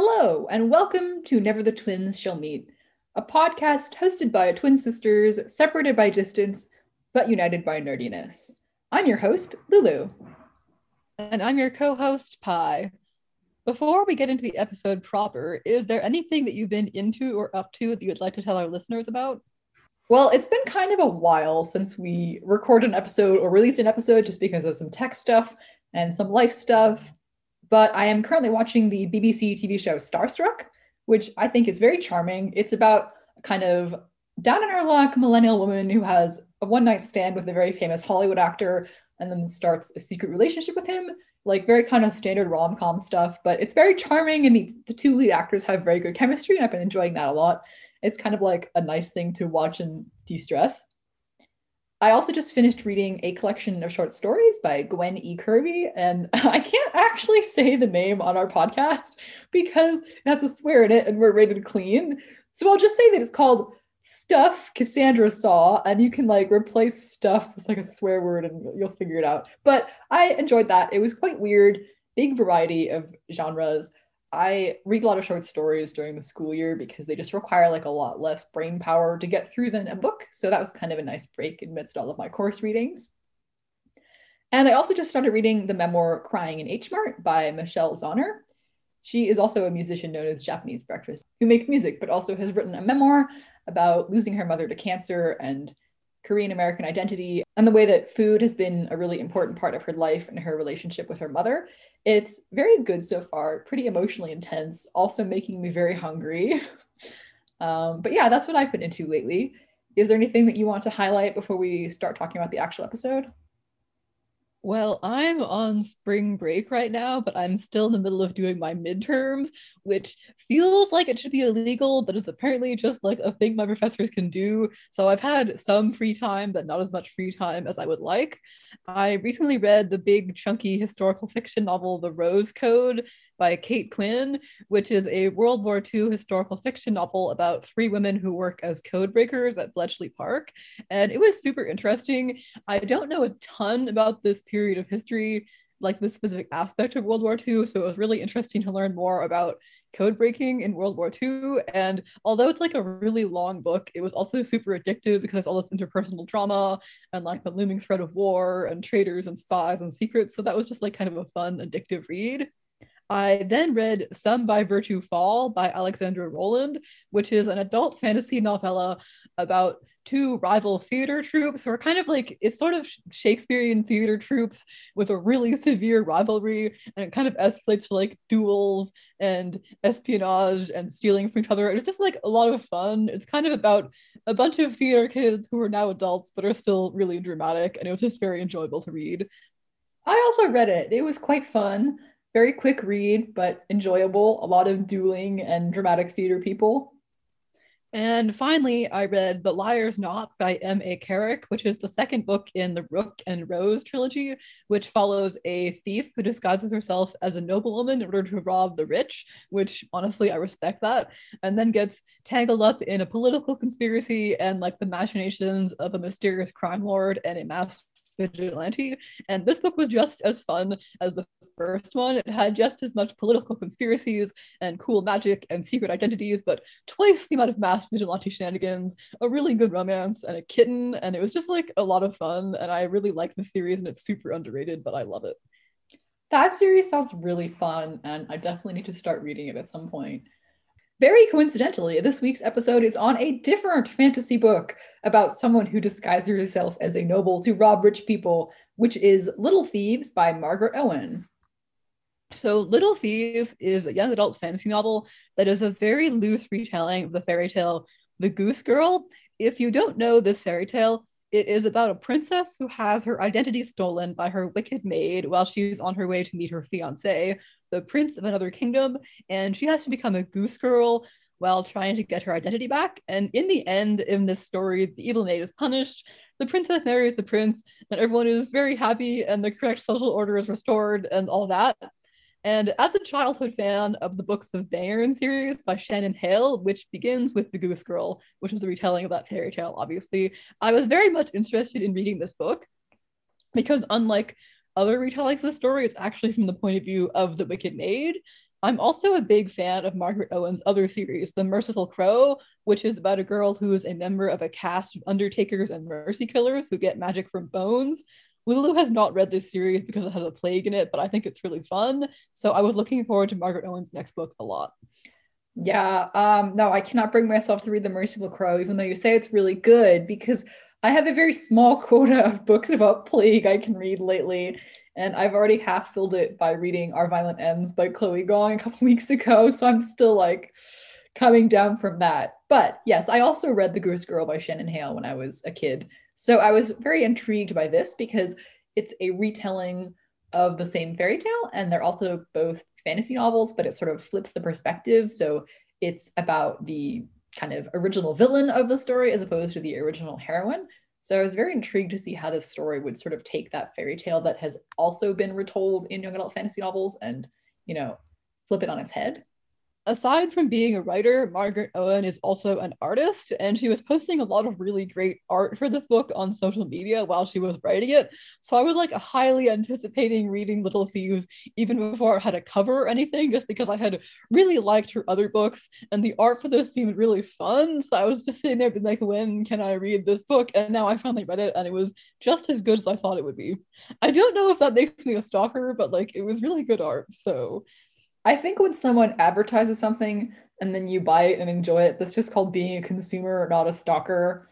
Hello, and welcome to Never the Twins Shall Meet, a podcast hosted by twin sisters separated by distance but united by nerdiness. I'm your host, Lulu. And I'm your co host, Pi. Before we get into the episode proper, is there anything that you've been into or up to that you would like to tell our listeners about? Well, it's been kind of a while since we recorded an episode or released an episode just because of some tech stuff and some life stuff. But I am currently watching the BBC TV show Starstruck, which I think is very charming. It's about kind of down in her luck millennial woman who has a one night stand with a very famous Hollywood actor and then starts a secret relationship with him. Like very kind of standard rom com stuff, but it's very charming and the, the two lead actors have very good chemistry, and I've been enjoying that a lot. It's kind of like a nice thing to watch and de stress. I also just finished reading a collection of short stories by Gwen E. Kirby, and I can't actually say the name on our podcast because it has a swear in it and we're rated clean. So I'll just say that it's called Stuff Cassandra Saw, and you can like replace stuff with like a swear word and you'll figure it out. But I enjoyed that. It was quite weird, big variety of genres. I read a lot of short stories during the school year because they just require like a lot less brain power to get through than a book. So that was kind of a nice break amidst all of my course readings. And I also just started reading the memoir Crying in H Mart by Michelle Zauner. She is also a musician known as Japanese Breakfast, who makes music, but also has written a memoir about losing her mother to cancer and Korean American identity and the way that food has been a really important part of her life and her relationship with her mother. It's very good so far, pretty emotionally intense, also making me very hungry. um, but yeah, that's what I've been into lately. Is there anything that you want to highlight before we start talking about the actual episode? Well, I'm on spring break right now, but I'm still in the middle of doing my midterms, which feels like it should be illegal, but is apparently just like a thing my professors can do. So I've had some free time, but not as much free time as I would like. I recently read the big, chunky historical fiction novel, The Rose Code, by Kate Quinn, which is a World War II historical fiction novel about three women who work as code breakers at Bletchley Park. And it was super interesting. I don't know a ton about this period of history, like this specific aspect of World War II. So it was really interesting to learn more about code breaking in World War II. And although it's like a really long book, it was also super addictive because all this interpersonal drama and like the looming threat of war and traitors and spies and secrets. So that was just like kind of a fun, addictive read. I then read Some by Virtue Fall by Alexandra Rowland, which is an adult fantasy novella about two rival theater troupes who are kind of like it's sort of Shakespearean theater troupes with a really severe rivalry, and it kind of escalates to like duels and espionage and stealing from each other. It's just like a lot of fun. It's kind of about a bunch of theater kids who are now adults but are still really dramatic, and it was just very enjoyable to read. I also read it. It was quite fun very quick read, but enjoyable. A lot of dueling and dramatic theater people. And finally, I read The Liar's Knot by M.A. Carrick, which is the second book in the Rook and Rose trilogy, which follows a thief who disguises herself as a noblewoman in order to rob the rich, which honestly, I respect that, and then gets tangled up in a political conspiracy and like the machinations of a mysterious crime lord and a mass vigilante. And this book was just as fun as the first one. It had just as much political conspiracies and cool magic and secret identities, but twice the amount of mass vigilante shenanigans, a really good romance, and a kitten. And it was just like a lot of fun. And I really like the series, and it's super underrated, but I love it. That series sounds really fun, and I definitely need to start reading it at some point. Very coincidentally, this week's episode is on a different fantasy book about someone who disguises herself as a noble to rob rich people, which is Little Thieves by Margaret Owen. So, Little Thieves is a young adult fantasy novel that is a very loose retelling of the fairy tale The Goose Girl. If you don't know this fairy tale, it is about a princess who has her identity stolen by her wicked maid while she's on her way to meet her fiance, the prince of another kingdom, and she has to become a goose girl while trying to get her identity back. And in the end, in this story, the evil maid is punished. The princess marries the prince, and everyone is very happy, and the correct social order is restored, and all that. And as a childhood fan of the books of Bayern series by Shannon Hale, which begins with The Goose Girl, which is a retelling of that fairy tale, obviously, I was very much interested in reading this book because, unlike other retellings of the story, it's actually from the point of view of the Wicked Maid. I'm also a big fan of Margaret Owen's other series, The Merciful Crow, which is about a girl who is a member of a caste of undertakers and mercy killers who get magic from bones. Lulu has not read this series because it has a plague in it, but I think it's really fun. So I was looking forward to Margaret Owen's next book a lot. Yeah, um, no, I cannot bring myself to read The Merciful Crow, even though you say it's really good, because I have a very small quota of books about plague I can read lately and I've already half filled it by reading Our Violent Ends by Chloe Gong a couple weeks ago. So I'm still like coming down from that. But yes, I also read The Goose Girl by Shannon Hale when I was a kid. So I was very intrigued by this because it's a retelling of the same fairy tale, and they're also both fantasy novels, but it sort of flips the perspective. So it's about the kind of original villain of the story as opposed to the original heroine. So I was very intrigued to see how this story would sort of take that fairy tale that has also been retold in young adult fantasy novels and, you know, flip it on its head aside from being a writer, Margaret Owen is also an artist, and she was posting a lot of really great art for this book on social media while she was writing it. So I was like highly anticipating reading Little Thieves even before it had a cover or anything, just because I had really liked her other books, and the art for this seemed really fun. So I was just sitting there being like, when can I read this book? And now I finally read it, and it was just as good as I thought it would be. I don't know if that makes me a stalker, but like it was really good art. So I think when someone advertises something and then you buy it and enjoy it, that's just called being a consumer, not a stalker.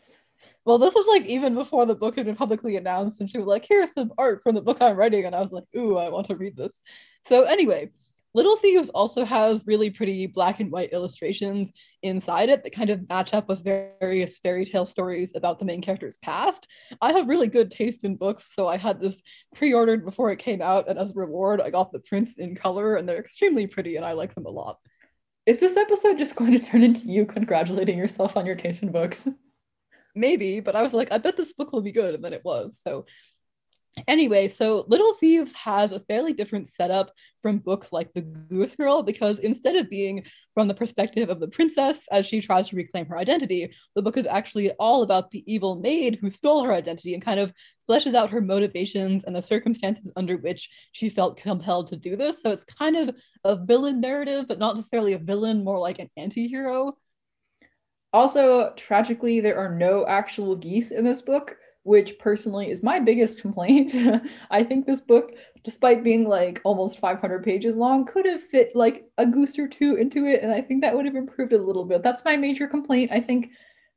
Well, this was like even before the book had been publicly announced, and she was like, "Here's some art from the book I'm writing," and I was like, "Ooh, I want to read this." So anyway, Little Thieves also has really pretty black and white illustrations inside it that kind of match up with various fairy tale stories about the main character's past. I have really good taste in books, so I had this pre ordered before it came out, and as a reward, I got the prints in color, and they're extremely pretty, and I like them a lot. Is this episode just going to turn into you congratulating yourself on your taste in books? Maybe, but I was like, I bet this book will be good, and then it was. So Anyway, so Little Thieves has a fairly different setup from books like The Goose Girl because instead of being from the perspective of the princess as she tries to reclaim her identity, the book is actually all about the evil maid who stole her identity and kind of fleshes out her motivations and the circumstances under which she felt compelled to do this. So it's kind of a villain narrative, but not necessarily a villain, more like an anti hero. Also, tragically, there are no actual geese in this book which personally is my biggest complaint. I think this book, despite being like almost 500 pages long, could have fit like a goose or two into it, and I think that would have improved it a little bit. That's my major complaint. I think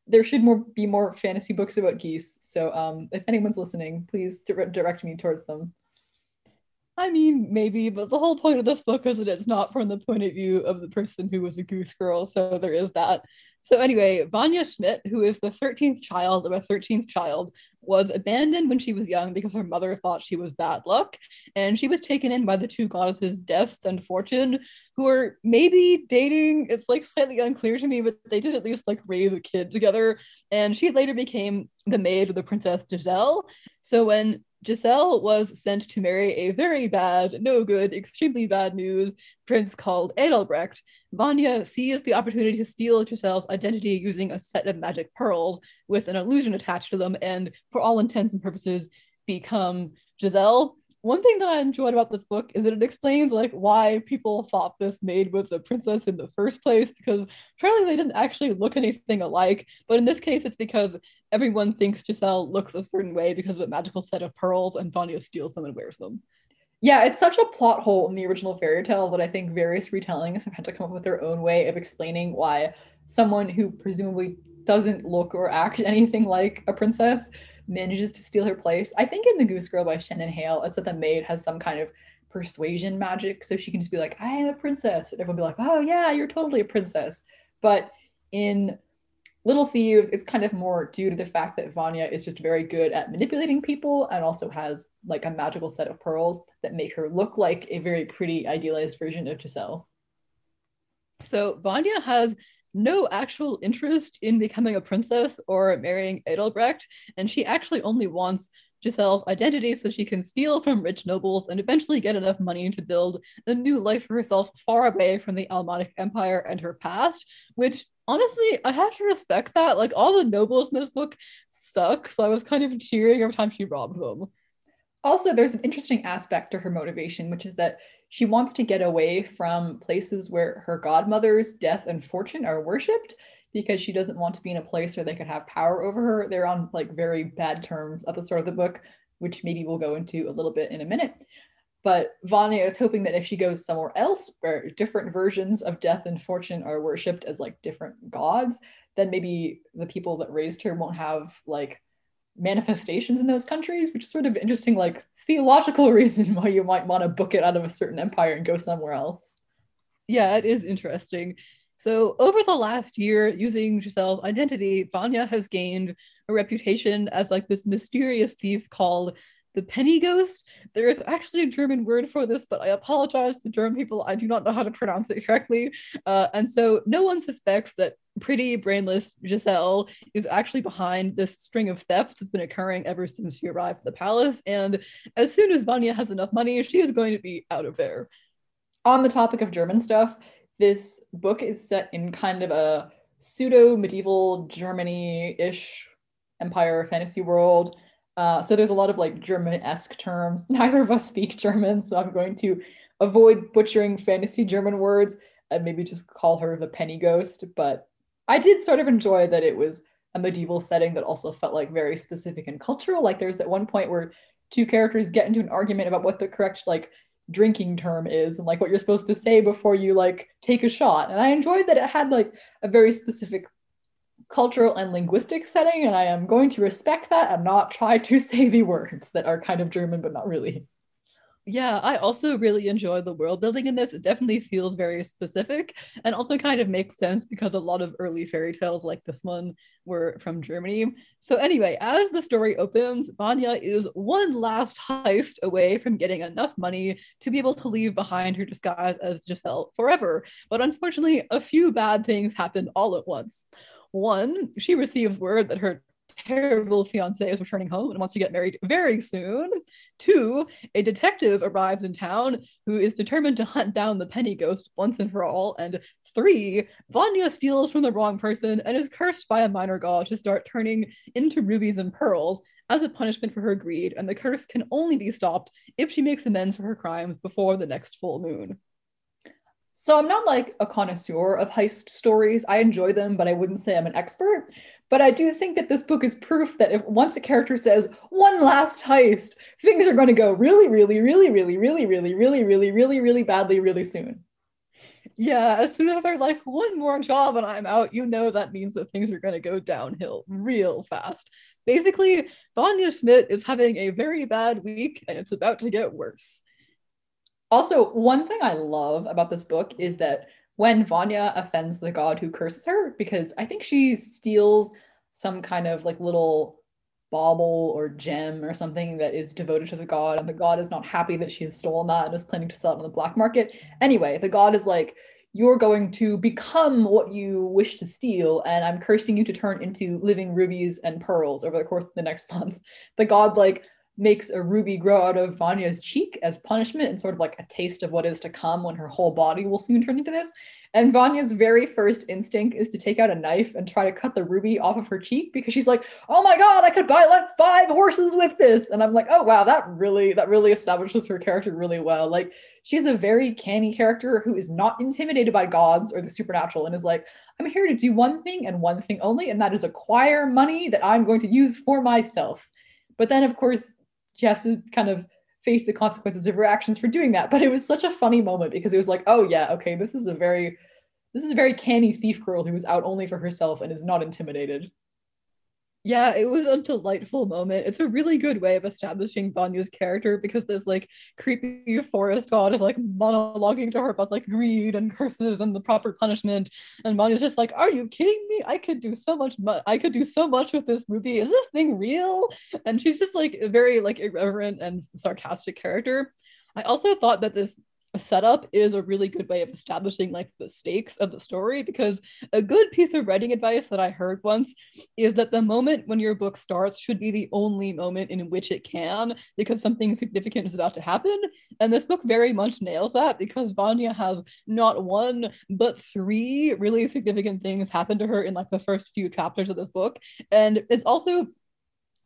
there should more be more fantasy books about geese. So, um, if anyone's listening, please direct me towards them. I mean, maybe, but the whole point of this book is that it's not from the point of view of the person who was a goose girl. So there is that. So anyway, Vanya Schmidt, who is the 13th child of a 13th child, was abandoned when she was young because her mother thought she was bad luck. And she was taken in by the two goddesses, Death and Fortune, who are maybe dating. It's like slightly unclear to me, but they did at least like raise a kid together. And she later became the maid of the princess Giselle. So when Giselle was sent to marry a very bad, no good, extremely bad news prince called Adelbrecht. Vanya seized the opportunity to steal Giselle's identity using a set of magic pearls with an illusion attached to them, and for all intents and purposes, become Giselle one thing that I enjoyed about this book is that it explains like why people thought this maid was a princess in the first place because apparently they didn't actually look anything alike. But in this case, it's because everyone thinks Giselle looks a certain way because of a magical set of pearls, and Vanya steals them and wears them. Yeah, it's such a plot hole in the original fairy tale that I think various retellings have had to come up with their own way of explaining why someone who presumably doesn't look or act anything like a princess manages to steal her place. I think in The Goose Girl by Shannon Hale, it's that the maid has some kind of persuasion magic. So she can just be like, I am a princess. And everyone be like, oh, yeah, you're totally a princess. But in Little Thieves, it's kind of more due to the fact that Vanya is just very good at manipulating people and also has like a magical set of pearls that make her look like a very pretty idealized version of Giselle. So Vanya has no actual interest in becoming a princess or marrying Adelbrecht, and she actually only wants Giselle's identity so she can steal from rich nobles and eventually get enough money to build a new life for herself far away from the Almanic Empire and her past, which honestly, I have to respect that. Like all the nobles in this book suck, so I was kind of cheering every time she robbed them. Also, there's an interesting aspect to her motivation, which is that she wants to get away from places where her godmother's death and fortune are worshipped because she doesn't want to be in a place where they could have power over her. They're on like very bad terms at the start of the book, which maybe we'll go into a little bit in a minute. But Vanya is hoping that if she goes somewhere else where different versions of death and fortune are worshipped as like different gods, then maybe the people that raised her won't have like manifestations in those countries, which is sort of interesting, like theological reason why you might want to book it out of a certain empire and go somewhere else. Yeah, it is interesting. So, over the last year, using Giselle's identity, Vanya has gained a reputation as like this mysterious thief called the penny ghost. There is actually a German word for this, but I apologize to German people. I do not know how to pronounce it correctly. Uh, and so no one suspects that pretty brainless Giselle is actually behind this string of thefts that's been occurring ever since she arrived at the palace. And as soon as Vanya has enough money, she is going to be out of there. On the topic of German stuff, this book is set in kind of a pseudo medieval Germany ish empire fantasy world uh, so there's a lot of like German-esque terms. Neither of us speak German, so I'm going to avoid butchering fantasy German words and maybe just call her the penny ghost. But I did sort of enjoy that it was a medieval setting that also felt like very specific and cultural. Like there's at one point where two characters get into an argument about what the correct like drinking term is and like what you're supposed to say before you like take a shot. And I enjoyed that it had like a very specific cultural and linguistic setting, and I am going to respect that and not try to say the words that are kind of German but not really. Yeah, I also really enjoy the world building in this. It definitely feels very specific and also kind of makes sense because a lot of early fairy tales like this one were from Germany. So, anyway, as the story opens, Vanya is one last heist away from getting enough money to be able to leave behind her disguise as Giselle forever. But unfortunately, a few bad things happen all at once. One, she receives word that her terrible fiance is returning home and wants to get married very soon. Two, a detective arrives in town who is determined to hunt down the penny ghost once and for all. And three, Vanya steals from the wrong person and is cursed by a minor god to start turning into rubies and pearls as a punishment for her greed. And the curse can only be stopped if she makes amends for her crimes before the next full moon. So I'm not like a connoisseur of heist stories. I enjoy them, but I wouldn't say I'm an expert. But I do think that this book is proof that if once a character says one last heist, things are going to go really, really, really, really, really, really, really, really, really, really badly really soon. Yeah, as soon as they're like one more job and I'm out, you know that means that things are going to go downhill real fast. Basically, Vanya Schmidt is having a very bad week and it's about to get worse. Also, one thing I love about this book is that when Vanya offends the god who curses her, because I think she steals some kind of like little bauble or gem or something that is devoted to the god, and the god is not happy that she has stolen that and is planning to sell it on the black market. Anyway, the god is like, You're going to become what you wish to steal, and I'm cursing you to turn into living rubies and pearls over the course of the next month. The god, like, makes a ruby grow out of Vanya's cheek as punishment and sort of like a taste of what is to come when her whole body will soon turn into this. And Vanya's very first instinct is to take out a knife and try to cut the ruby off of her cheek because she's like, "Oh my god, I could buy like five horses with this." And I'm like, "Oh wow, that really that really establishes her character really well." Like she's a very canny character who is not intimidated by gods or the supernatural and is like, "I'm here to do one thing and one thing only, and that is acquire money that I'm going to use for myself." But then of course she has to kind of face the consequences of her actions for doing that. But it was such a funny moment because it was like, oh yeah, okay, this is a very this is a very canny thief girl who is out only for herself and is not intimidated. Yeah, it was a delightful moment. It's a really good way of establishing Vanya's character because this like creepy forest god is like monologuing to her about like greed and curses and the proper punishment. And Vanya's just like, Are you kidding me? I could do so much mu- I could do so much with this ruby. Is this thing real? And she's just like a very like irreverent and sarcastic character. I also thought that this setup is a really good way of establishing like the stakes of the story because a good piece of writing advice that I heard once is that the moment when your book starts should be the only moment in which it can because something significant is about to happen. And this book very much nails that because Vanya has not one but three really significant things happen to her in like the first few chapters of this book. And it's also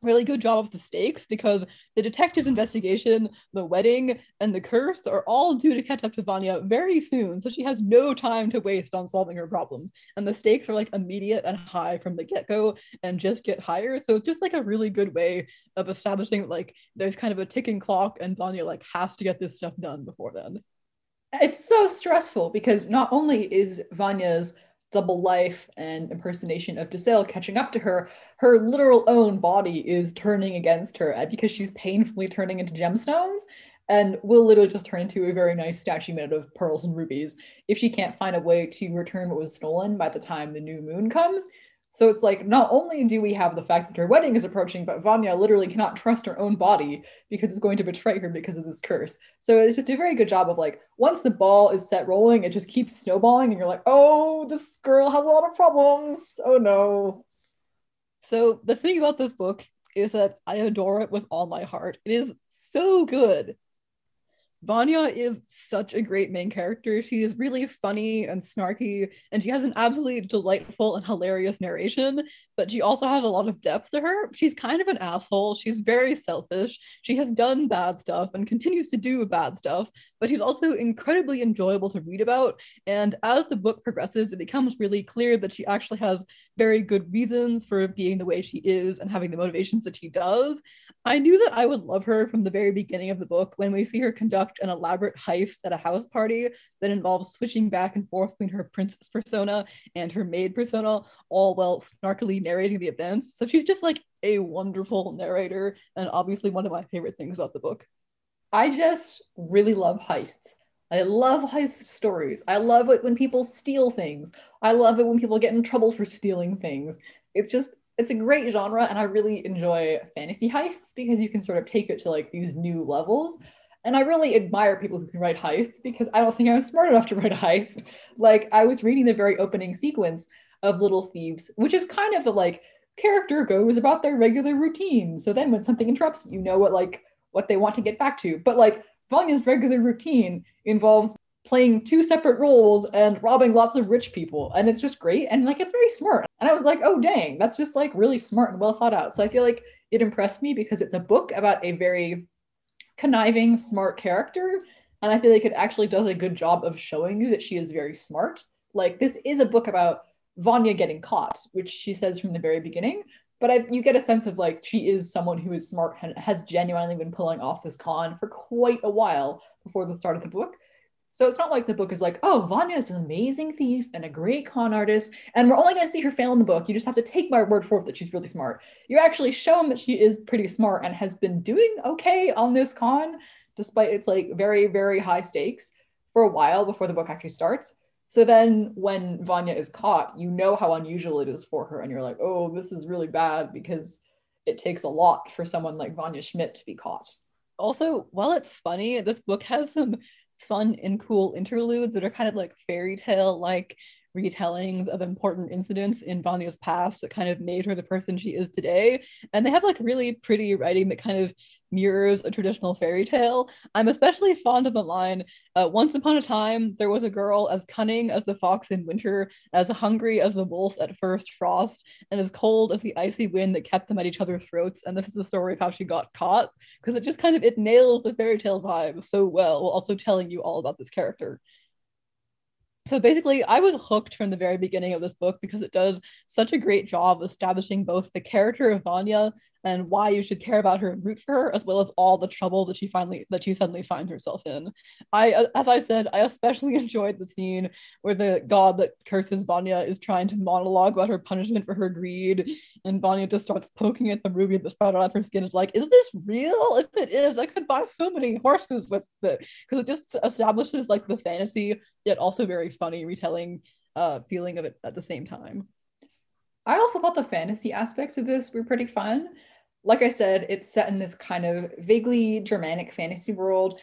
really good job of the stakes because the detective's investigation, the wedding, and the curse are all due to catch up to Vanya very soon. So she has no time to waste on solving her problems. And the stakes are like immediate and high from the get go and just get higher. So it's just like a really good way of establishing like there's kind of a ticking clock and Vanya like has to get this stuff done before then. It's so stressful because not only is Vanya's double life and impersonation of Giselle catching up to her, her literal own body is turning against her uh, because she's painfully turning into gemstones and will literally just turn into a very nice statue made out of pearls and rubies if she can't find a way to return what was stolen by the time the new moon comes. So it's like not only do we have the fact that her wedding is approaching, but Vanya literally cannot trust her own body because it's going to betray her because of this curse. So it's just a very good job of like once the ball is set rolling, it just keeps snowballing, and you're like, oh, this girl has a lot of problems. Oh no. So the thing about this book is that I adore it with all my heart. It is so good. Vanya is such a great main character. She is really funny and snarky, and she has an absolutely delightful and hilarious narration, but she also has a lot of depth to her. She's kind of an asshole. She's very selfish. She has done bad stuff and continues to do bad stuff, but she's also incredibly enjoyable to read about. And as the book progresses, it becomes really clear that she actually has very good reasons for being the way she is and having the motivations that she does. I knew that I would love her from the very beginning of the book when we see her conduct an elaborate heist at a house party that involves switching back and forth between her princess persona and her maid persona, all while snarkily narrating the events. So she's just like a wonderful narrator, and obviously one of my favorite things about the book. I just really love heists. I love heist stories. I love it when people steal things. I love it when people get in trouble for stealing things. It's just it's a great genre and I really enjoy fantasy heists because you can sort of take it to like these new levels. And I really admire people who can write heists because I don't think I'm smart enough to write a heist. Like I was reading the very opening sequence of Little Thieves, which is kind of the like character goes about their regular routine. So then when something interrupts, you know what like what they want to get back to. But like Vanya's regular routine involves playing two separate roles and robbing lots of rich people. And it's just great. And like, it's very smart. And I was like, oh, dang, that's just like really smart and well thought out. So I feel like it impressed me because it's a book about a very conniving, smart character. And I feel like it actually does a good job of showing you that she is very smart. Like, this is a book about Vanya getting caught, which she says from the very beginning. But I, you get a sense of like she is someone who is smart and has genuinely been pulling off this con for quite a while before the start of the book. So it's not like the book is like, oh, Vanya is an amazing thief and a great con artist, and we're only going to see her fail in the book. You just have to take my word for it that she's really smart. You're actually shown that she is pretty smart and has been doing okay on this con, despite its like very, very high stakes for a while before the book actually starts. So then when Vanya is caught, you know how unusual it is for her, and you're like, oh, this is really bad because it takes a lot for someone like Vanya Schmidt to be caught. Also, while it's funny, this book has some fun and cool interludes that are kind of like fairy tale like retellings of important incidents in Vanya's past that kind of made her the person she is today. And they have like really pretty writing that kind of mirrors a traditional fairy tale. I'm especially fond of the line uh, Once upon a time, there was a girl as cunning as the fox in winter, as hungry as the wolf at first frost, and as cold as the icy wind that kept them at each other's throats. And this is the story of how she got caught because it just kind of it nails the fairy tale vibe so well while also telling you all about this character so basically i was hooked from the very beginning of this book because it does such a great job establishing both the character of vanya and why you should care about her and root for her, as well as all the trouble that she finally that she suddenly finds herself in. I, uh, as I said, I especially enjoyed the scene where the god that curses Vanya is trying to monologue about her punishment for her greed, and Vanya just starts poking at the ruby that's sprouted out of her skin. It's like, is this real? If it is, I could buy so many horses with it because it just establishes like the fantasy yet also very funny retelling uh feeling of it at the same time. I also thought the fantasy aspects of this were pretty fun like I said, it's set in this kind of vaguely Germanic fantasy world.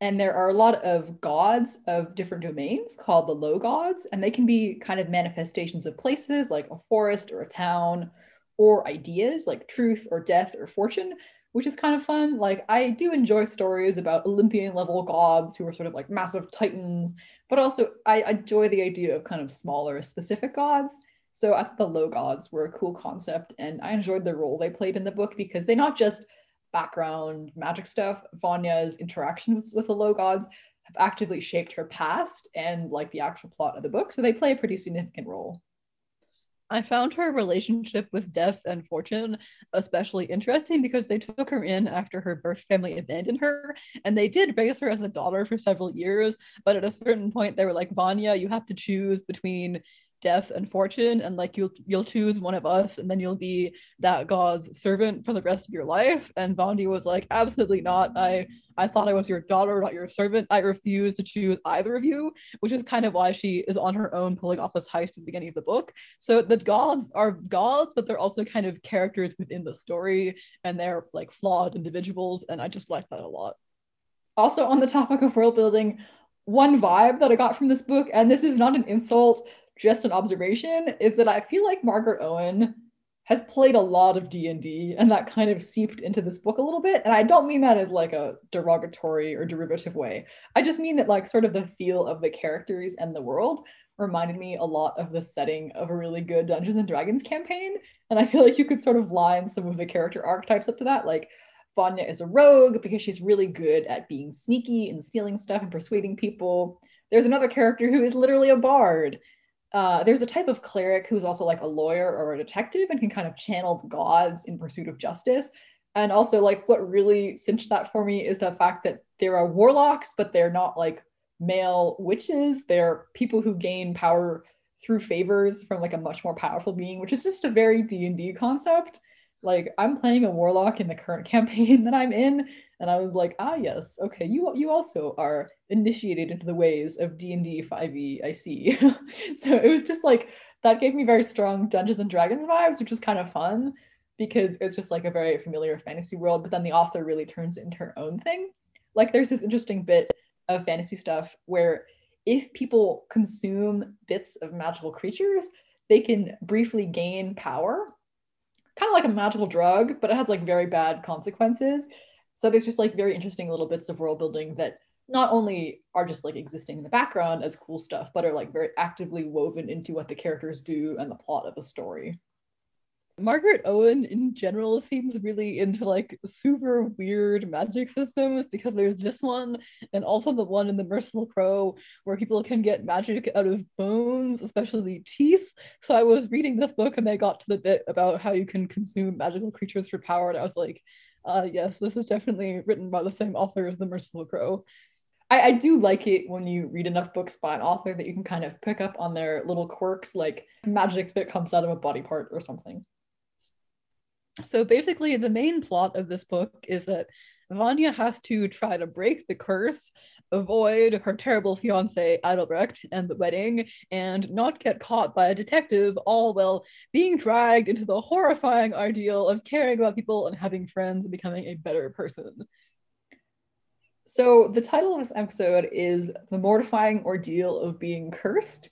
And there are a lot of gods of different domains called the low gods, and they can be kind of manifestations of places like a forest or a town, or ideas like truth or death or fortune, which is kind of fun. Like, I do enjoy stories about Olympian level gods who are sort of like massive titans, but also I enjoy the idea of kind of smaller specific gods. So I thought the low gods were a cool concept, and I enjoyed the role they played in the book because they not just background magic stuff. Vanya's interactions with the low gods have actively shaped her past and like the actual plot of the book, so they play a pretty significant role. I found her relationship with Death and Fortune especially interesting because they took her in after her birth family abandoned her, and they did raise her as a daughter for several years. But at a certain point, they were like, Vanya, you have to choose between death and fortune and like you'll you'll choose one of us and then you'll be that god's servant for the rest of your life. And Vanya was like absolutely not. I i thought i was your daughter not your servant. I refuse to choose either of you which is kind of why she is on her own pulling off this heist at the beginning of the book. So the gods are gods but they're also kind of characters within the story and they're like flawed individuals and i just like that a lot. Also on the topic of world building one vibe that I got from this book, and this is not an insult, just an observation is that I feel like Margaret Owen has played a lot of D&D and that kind of seeped into this book a little bit and I don't mean that as like a derogatory or derivative way. I just mean that like sort of the feel of the characters and the world reminded me a lot of the setting of a really good Dungeons and Dragons campaign and I feel like you could sort of line some of the character archetypes up to that like Vanya is a rogue because she's really good at being sneaky and stealing stuff and persuading people. There's another character who is literally a bard uh, there's a type of cleric who's also like a lawyer or a detective and can kind of channel the gods in pursuit of justice. And also, like, what really cinched that for me is the fact that there are warlocks, but they're not like male witches. They're people who gain power through favors from like a much more powerful being, which is just a very D and D concept. Like, I'm playing a warlock in the current campaign that I'm in, and I was like, ah, yes, okay, you you also are initiated into the ways of D and D 5e. I see. so it was just like that gave me very strong Dungeons and Dragons vibes, which was kind of fun because it's just like a very familiar fantasy world. But then the author really turns it into her own thing. Like there's this interesting bit of fantasy stuff where if people consume bits of magical creatures, they can briefly gain power kind of like a magical drug, but it has like very bad consequences. So there's just like very interesting little bits of world building that not only are just like existing in the background as cool stuff, but are like very actively woven into what the characters do and the plot of the story. Margaret Owen in general seems really into like super weird magic systems because there's this one and also the one in the Merciful Crow where people can get magic out of bones, especially teeth. So I was reading this book and they got to the bit about how you can consume magical creatures for power, and I was like, uh, yes, this is definitely written by the same author as The Merciful Crow. I, I do like it when you read enough books by an author that you can kind of pick up on their little quirks, like magic that comes out of a body part or something. So basically, the main plot of this book is that Vanya has to try to break the curse avoid her terrible fiance Adelbrecht and the wedding, and not get caught by a detective, all while being dragged into the horrifying ordeal of caring about people and having friends and becoming a better person. So, the title of this episode is The Mortifying Ordeal of Being Cursed,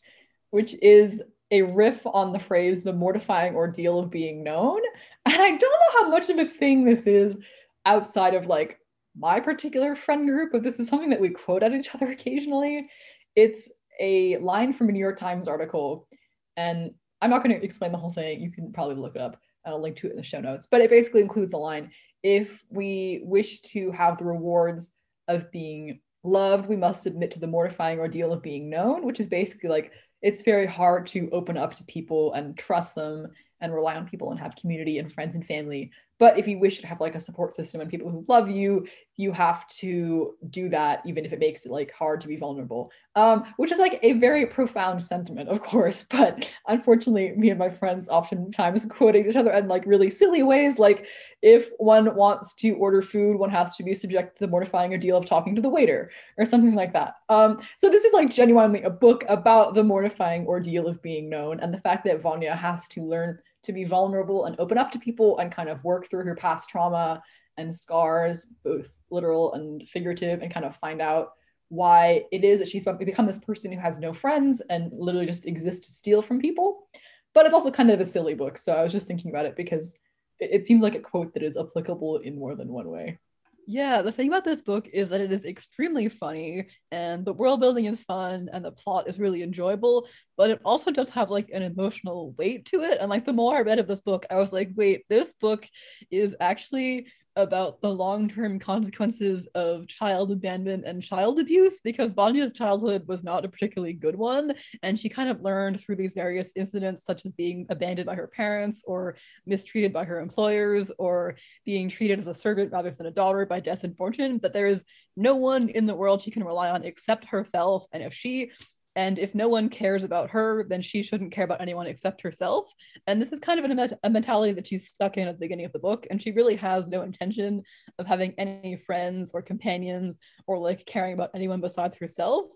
which is a riff on the phrase the mortifying ordeal of being known. And I don't know how much of a thing this is outside of like my particular friend group, but this is something that we quote at each other occasionally. It's a line from a New York Times article, and I'm not going to explain the whole thing. You can probably look it up. I'll link to it in the show notes. But it basically includes the line if we wish to have the rewards of being loved, we must submit to the mortifying ordeal of being known, which is basically like it's very hard to open up to people and trust them and rely on people and have community and friends and family but if you wish to have like a support system and people who love you you have to do that even if it makes it like hard to be vulnerable. Um, which is like a very profound sentiment of course but unfortunately me and my friends oftentimes quoting each other in like really silly ways like if one wants to order food one has to be subject to the mortifying ordeal of talking to the waiter or something like that. Um, so this is like genuinely a book about the mortifying ordeal of being known and the fact that vanya has to learn to be vulnerable and open up to people and kind of work through her past trauma and scars, both literal and figurative, and kind of find out why it is that she's become this person who has no friends and literally just exists to steal from people. But it's also kind of a silly book. So I was just thinking about it because it, it seems like a quote that is applicable in more than one way. Yeah, the thing about this book is that it is extremely funny and the world building is fun and the plot is really enjoyable, but it also does have like an emotional weight to it. And like the more I read of this book, I was like, wait, this book is actually about the long-term consequences of child abandonment and child abuse because Vanya's childhood was not a particularly good one and she kind of learned through these various incidents such as being abandoned by her parents or mistreated by her employers or being treated as a servant rather than a daughter by death and fortune. That there is no one in the world she can rely on except herself and if she and if no one cares about her, then she shouldn't care about anyone except herself. And this is kind of a, a mentality that she's stuck in at the beginning of the book. And she really has no intention of having any friends or companions or like caring about anyone besides herself.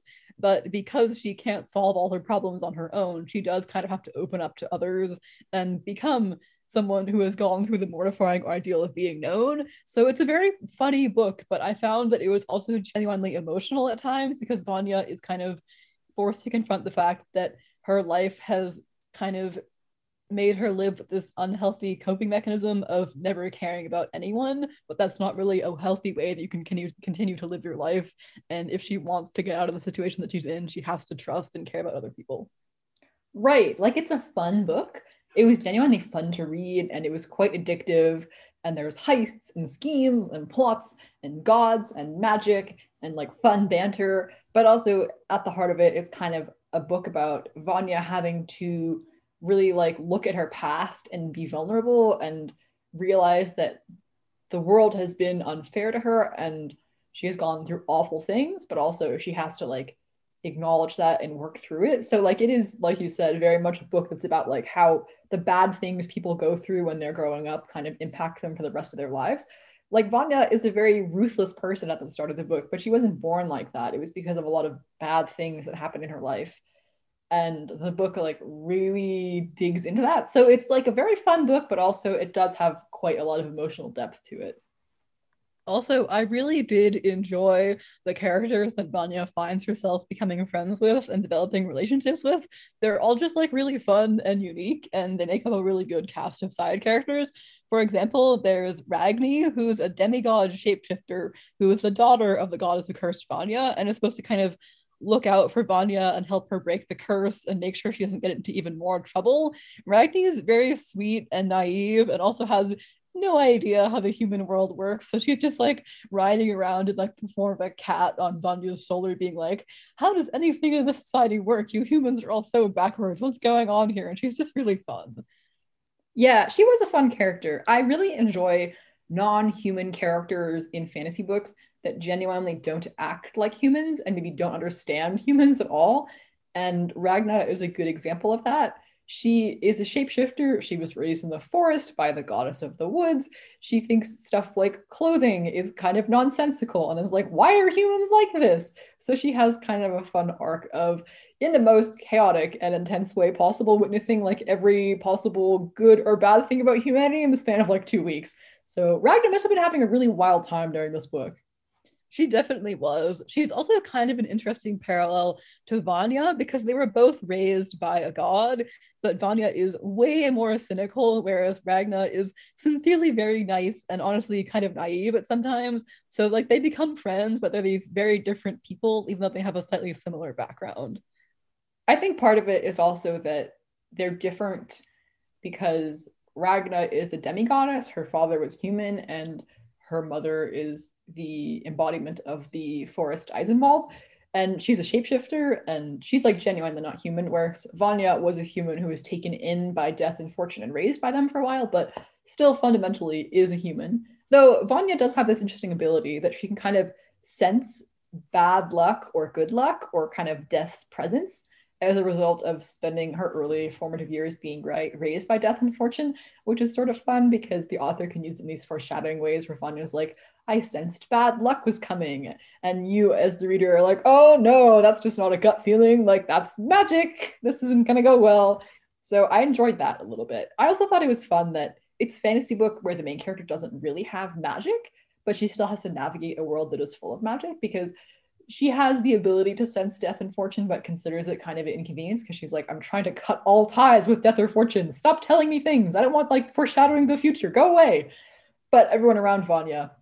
But because she can't solve all her problems on her own, she does kind of have to open up to others and become someone who has gone through the mortifying ordeal of being known. So it's a very funny book, but I found that it was also genuinely emotional at times because Vanya is kind of forced to confront the fact that her life has kind of made her live with this unhealthy coping mechanism of never caring about anyone but that's not really a healthy way that you can continue, continue to live your life. And if she wants to get out of the situation that she's in she has to trust and care about other people. Right. Like it's a fun book. It was genuinely fun to read and it was quite addictive. And there's heists and schemes and plots and gods and magic and like fun banter but also at the heart of it it's kind of a book about vanya having to really like look at her past and be vulnerable and realize that the world has been unfair to her and she has gone through awful things but also she has to like acknowledge that and work through it. So like it is like you said very much a book that's about like how the bad things people go through when they're growing up kind of impact them for the rest of their lives like Vanya is a very ruthless person at the start of the book, but she wasn't born like that. It was because of a lot of bad things that happened in her life. And the book like really digs into that. So it's like a very fun book, but also it does have quite a lot of emotional depth to it. Also, I really did enjoy the characters that Vanya finds herself becoming friends with and developing relationships with. They're all just like really fun and unique, and they make up a really good cast of side characters. For example, there's Ragne, who's a demigod shapeshifter who is the daughter of the goddess who cursed Vanya and is supposed to kind of look out for Vanya and help her break the curse and make sure she doesn't get into even more trouble. Ragne is very sweet and naive and also has no idea how the human world works. So she's just like riding around in like the form of a cat on Vanya's shoulder, being like, How does anything in this society work? You humans are all so backwards. What's going on here? And she's just really fun. Yeah, she was a fun character. I really enjoy non-human characters in fantasy books that genuinely don't act like humans and maybe don't understand humans at all. And Ragne is a good example of that she is a shapeshifter. She was raised in the forest by the goddess of the woods. She thinks stuff like clothing is kind of nonsensical and is like, why are humans like this? So she has kind of a fun arc of, in the most chaotic and intense way possible, witnessing like every possible good or bad thing about humanity in the span of like two weeks. So Ragnar must have been having a really wild time during this book. She definitely was. She's also kind of an interesting parallel to Vanya because they were both raised by a god, but Vanya is way more cynical, whereas Ragne is sincerely very nice and honestly kind of naive at sometimes. So like they become friends, but they're these very different people, even though they have a slightly similar background. I think part of it is also that they're different because Ragne is a demigoddess, her father was human, and her mother is the embodiment of the forest Eisenwald. And she's a shapeshifter and she's like genuinely not human, whereas Vanya was a human who was taken in by death and fortune and raised by them for a while, but still fundamentally is a human. Though Vanya does have this interesting ability that she can kind of sense bad luck or good luck or kind of death's presence as a result of spending her early formative years being raised by death and fortune, which is sort of fun because the author can use in these foreshadowing ways where Vanya's like, I sensed bad luck was coming. And you, as the reader, are like, oh no, that's just not a gut feeling. Like, that's magic. This isn't going to go well. So I enjoyed that a little bit. I also thought it was fun that it's fantasy book where the main character doesn't really have magic, but she still has to navigate a world that is full of magic because she has the ability to sense death and fortune, but considers it kind of an inconvenience because she's like, I'm trying to cut all ties with death or fortune. Stop telling me things. I don't want like foreshadowing the future. Go away. But everyone around Vanya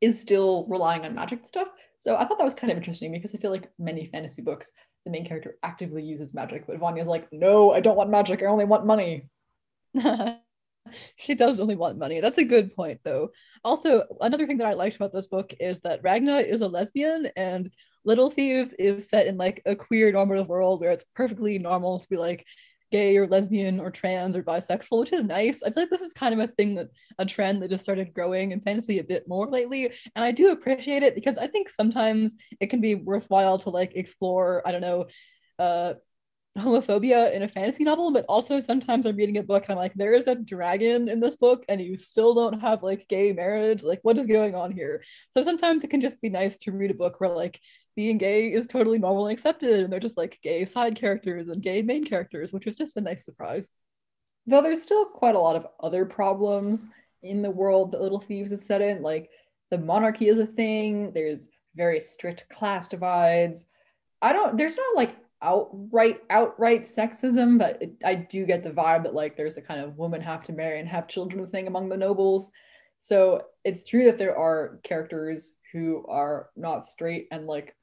is still relying on magic and stuff. So I thought that was kind of interesting because I feel like many fantasy books, the main character actively uses magic, but Vanya's like, no, I don't want magic. I only want money. she does only want money. That's a good point, though. Also, another thing that I liked about this book is that Ragne is a lesbian and Little Thieves is set in like a queer normative world where it's perfectly normal to be like gay or lesbian or trans or bisexual, which is nice. I feel like this is kind of a thing that a trend that has started growing in fantasy a bit more lately. And I do appreciate it because I think sometimes it can be worthwhile to like explore, I don't know, uh homophobia in a fantasy novel, but also sometimes I'm reading a book and I'm like, there is a dragon in this book and you still don't have like gay marriage. Like, what is going on here? So sometimes it can just be nice to read a book where like being gay is totally normal and accepted and they're just like gay side characters and gay main characters, which is just a nice surprise. Though there's still quite a lot of other problems in the world that Little Thieves is set in, like the monarchy is a thing, there's very strict class divides. I don't, there's not like outright outright sexism, but it, I do get the vibe that like there's a kind of women have to marry and have children thing among the nobles. So it's true that there are characters who are not straight and like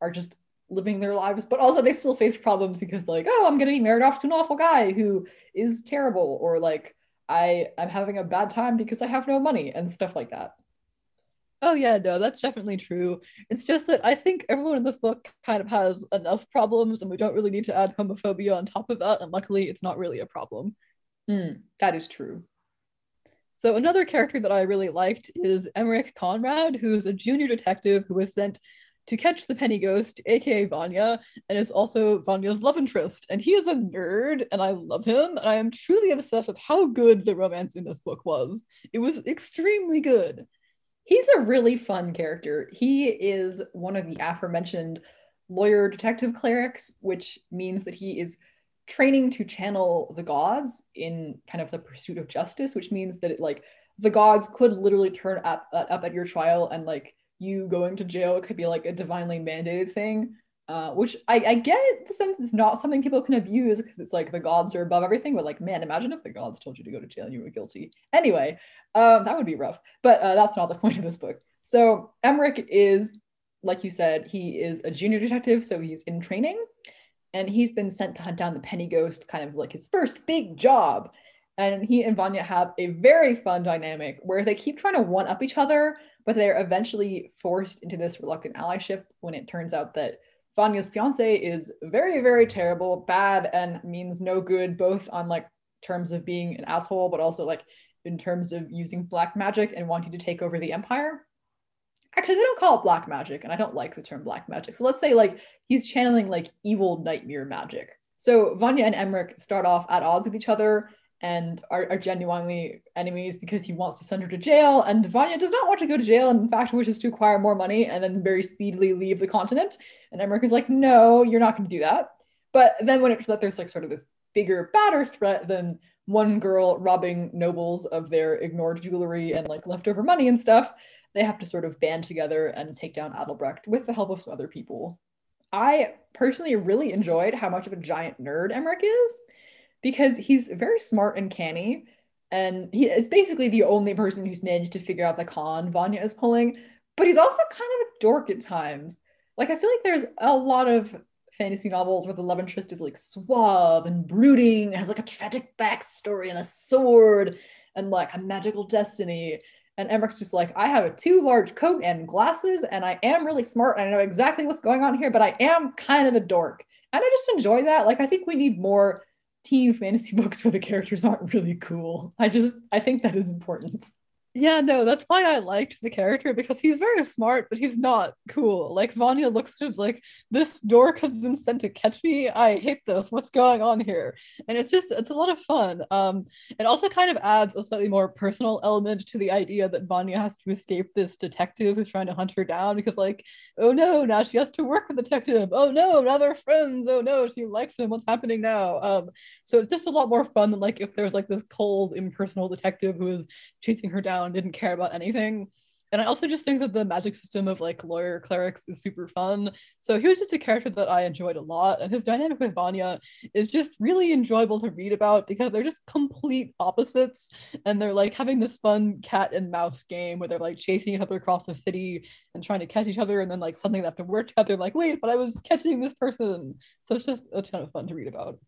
are just living their lives, but also they still face problems because like, oh, I'm gonna be married off to an awful guy who is terrible, or like I I'm having a bad time because I have no money and stuff like that. Oh yeah, no, that's definitely true. It's just that I think everyone in this book kind of has enough problems, and we don't really need to add homophobia on top of that. And luckily, it's not really a problem. Mm, that is true. So another character that I really liked is Emmerich Conrad, who's a junior detective who was sent to catch the penny ghost, aka Vanya, and is also Vanya's love interest. And he is a nerd, and I love him. And I am truly obsessed with how good the romance in this book was. It was extremely good. He's a really fun character. He is one of the aforementioned lawyer detective clerics, which means that he is training to channel the gods in kind of the pursuit of justice, which means that it, like the gods could literally turn up up at your trial and like you going to jail could be like a divinely mandated thing. Uh, which I, I get the sense it's not something people can abuse because it's like the gods are above everything, but like, man, imagine if the gods told you to go to jail and you were guilty. Anyway, um, that would be rough, but uh, that's not the point of this book. So Emmerich is, like you said, he is a junior detective, so he's in training, and he's been sent to hunt down the penny ghost, kind of like his first big job. And he and Vanya have a very fun dynamic where they keep trying to one up each other, but they're eventually forced into this reluctant allyship when it turns out that Vanya's fiance is very, very terrible, bad, and means no good, both on like terms of being an asshole, but also like in terms of using black magic and wanting to take over the empire. Actually, they don't call it black magic, and I don't like the term black magic. So let's say like he's channeling like evil nightmare magic. So Vanya and Emmerich start off at odds with each other and are, are, genuinely enemies because he wants to send her to jail. And Vanya does not want to go to jail and in fact wishes to acquire more money and then very speedily leave the continent. And Emmerich is like, no, you're not going to do that. But then when it's that there's like sort of this bigger, badder threat than one girl robbing nobles of their ignored jewelry and like leftover money and stuff, they have to sort of band together and take down Adalbrecht with the help of some other people. I personally really enjoyed how much of a giant nerd Emmerich is because he's very smart and canny. And he is basically the only person who's managed to figure out the con Vanya is pulling. But he's also kind of a dork at times. Like, I feel like there's a lot of fantasy novels where the love interest is like suave and brooding, has like a tragic backstory and a sword and like a magical destiny. And Emmerich's just like, I have a too large coat and glasses, and I am really smart. And I know exactly what's going on here, but I am kind of a dork. And I just enjoy that. Like, I think we need more teen fantasy books where the characters aren't really cool. I just I think that is important. Yeah, no, that's why I liked the character because he's very smart, but he's not cool. Like Vanya looks at him like this dork has been sent to catch me. I hate this. What's going on here? And it's just it's a lot of fun. Um, it also kind of adds a slightly more personal element to the idea that Vanya has to escape this detective who's trying to hunt her down because like, oh no, now she has to work with the detective. Oh no, now they're friends. Oh no, she likes him. What's happening now? Um, so it's just a lot more fun than like if there's like this cold, impersonal detective who is chasing her down didn't care about anything. And I also just think that the magic system of like lawyer clerics is super fun. So he was just a character that I enjoyed a lot. And his dynamic with Vanya is just really enjoyable to read about because they're just complete opposites. And they're like having this fun cat and mouse game where they're like chasing each other across the city and trying to catch each other. And then like suddenly they have to work together, like, wait, but I was catching this person. So it's just a ton of fun to read about.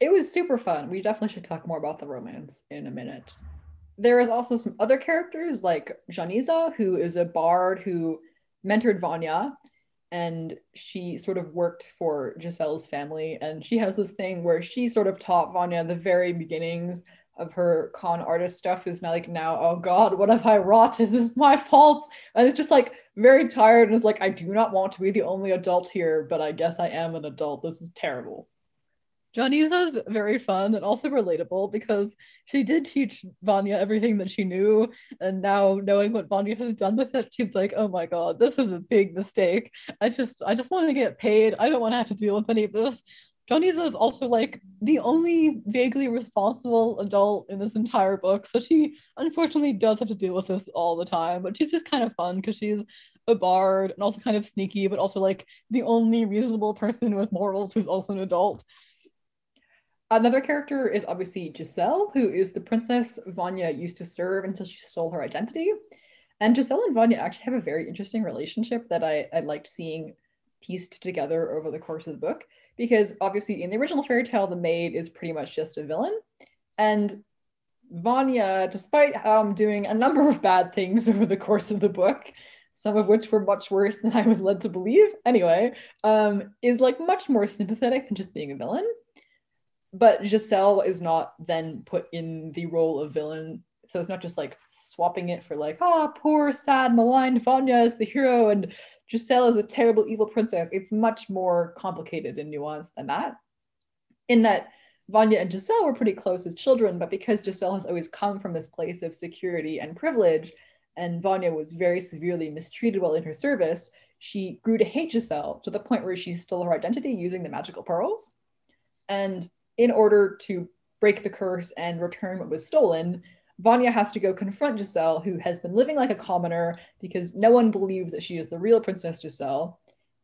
It was super fun. We definitely should talk more about the romance in a minute there is also some other characters like Joniza, who is a bard who mentored Vanya, and she sort of worked for Giselle's family. And she has this thing where she sort of taught Vanya the very beginnings of her con artist stuff. Is now like now oh god what have i wrought? Is this my fault? And it's just like very tired and is like i do not want to be the only adult here but i guess i am an adult. This is terrible Joniza's very fun and also relatable because she did teach Vanya everything that she knew. And now knowing what Vanya has done with it, she's like, oh my god, this was a big mistake. I just I just want to get paid. I don't want to have to deal with any of this. Joniza is also like the only vaguely responsible adult in this entire book. So she unfortunately does have to deal with this all the time, but she's just kind of fun because she's a bard and also kind of sneaky, but also like the only reasonable person with morals who's also an adult. Another character is obviously Giselle, who is the princess Vanya used to serve until she stole her identity. And Giselle and Vanya actually have a very interesting relationship that I, I liked seeing pieced together over the course of the book. Because obviously, in the original fairy tale, the maid is pretty much just a villain. And Vanya, despite um, doing a number of bad things over the course of the book, some of which were much worse than I was led to believe, anyway, um, is like much more sympathetic than just being a villain but Giselle is not then put in the role of villain. So it's not just like swapping it for like, ah, oh, poor, sad, maligned Vanya is the hero and Giselle is a terrible evil princess. It's much more complicated and nuanced than that. In that Vanya and Giselle were pretty close as children, but because Giselle has always come from this place of security and privilege, and Vanya was very severely mistreated while in her service, she grew to hate Giselle to the point where she stole her identity using the magical pearls. And in order to break the curse and return what was stolen, Vanya has to go confront Giselle, who has been living like a commoner because no one believes that she is the real Princess Giselle,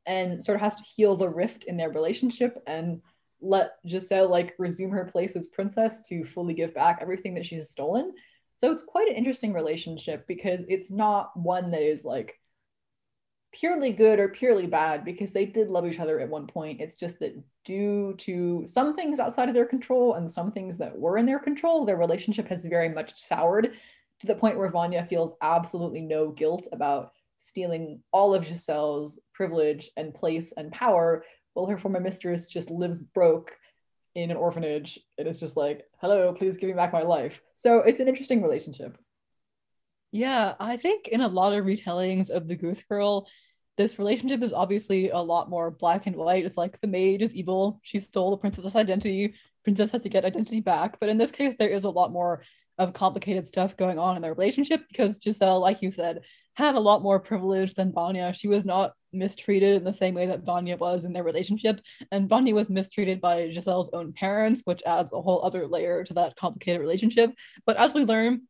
and sort of has to heal the rift in their relationship and let Giselle like resume her place as princess to fully give back everything that she's stolen. So it's quite an interesting relationship because it's not one that is like purely good or purely bad because they did love each other at one point. It's just that due to some things outside of their control and some things that were in their control, their relationship has very much soured to the point where Vanya feels absolutely no guilt about stealing all of Giselle's privilege and place and power while her former mistress just lives broke in an orphanage and is just like, hello, please give me back my life. So it's an interesting relationship. Yeah, I think in a lot of retellings of the Goose Girl, this relationship is obviously a lot more black and white. It's like the maid is evil. She stole the princess's identity. Princess has to get identity back. But in this case, there is a lot more of complicated stuff going on in their relationship because Giselle, like you said, had a lot more privilege than Vanya. She was not mistreated in the same way that Vanya was in their relationship. And Vanya was mistreated by Giselle's own parents, which adds a whole other layer to that complicated relationship. But as we learn,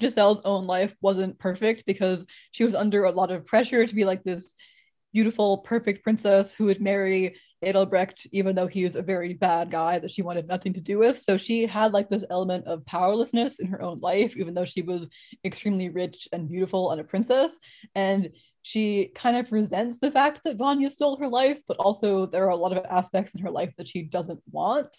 Giselle's own life wasn't perfect because she was under a lot of pressure to be like this beautiful, perfect princess who would marry Adalbrecht, even though he a very bad guy that she wanted nothing to do with. So she had like this element of powerlessness in her own life, even though she was extremely rich and beautiful and a princess. And she kind of resents the fact that Vanya stole her life, but also there are a lot of aspects in her life that she doesn't want.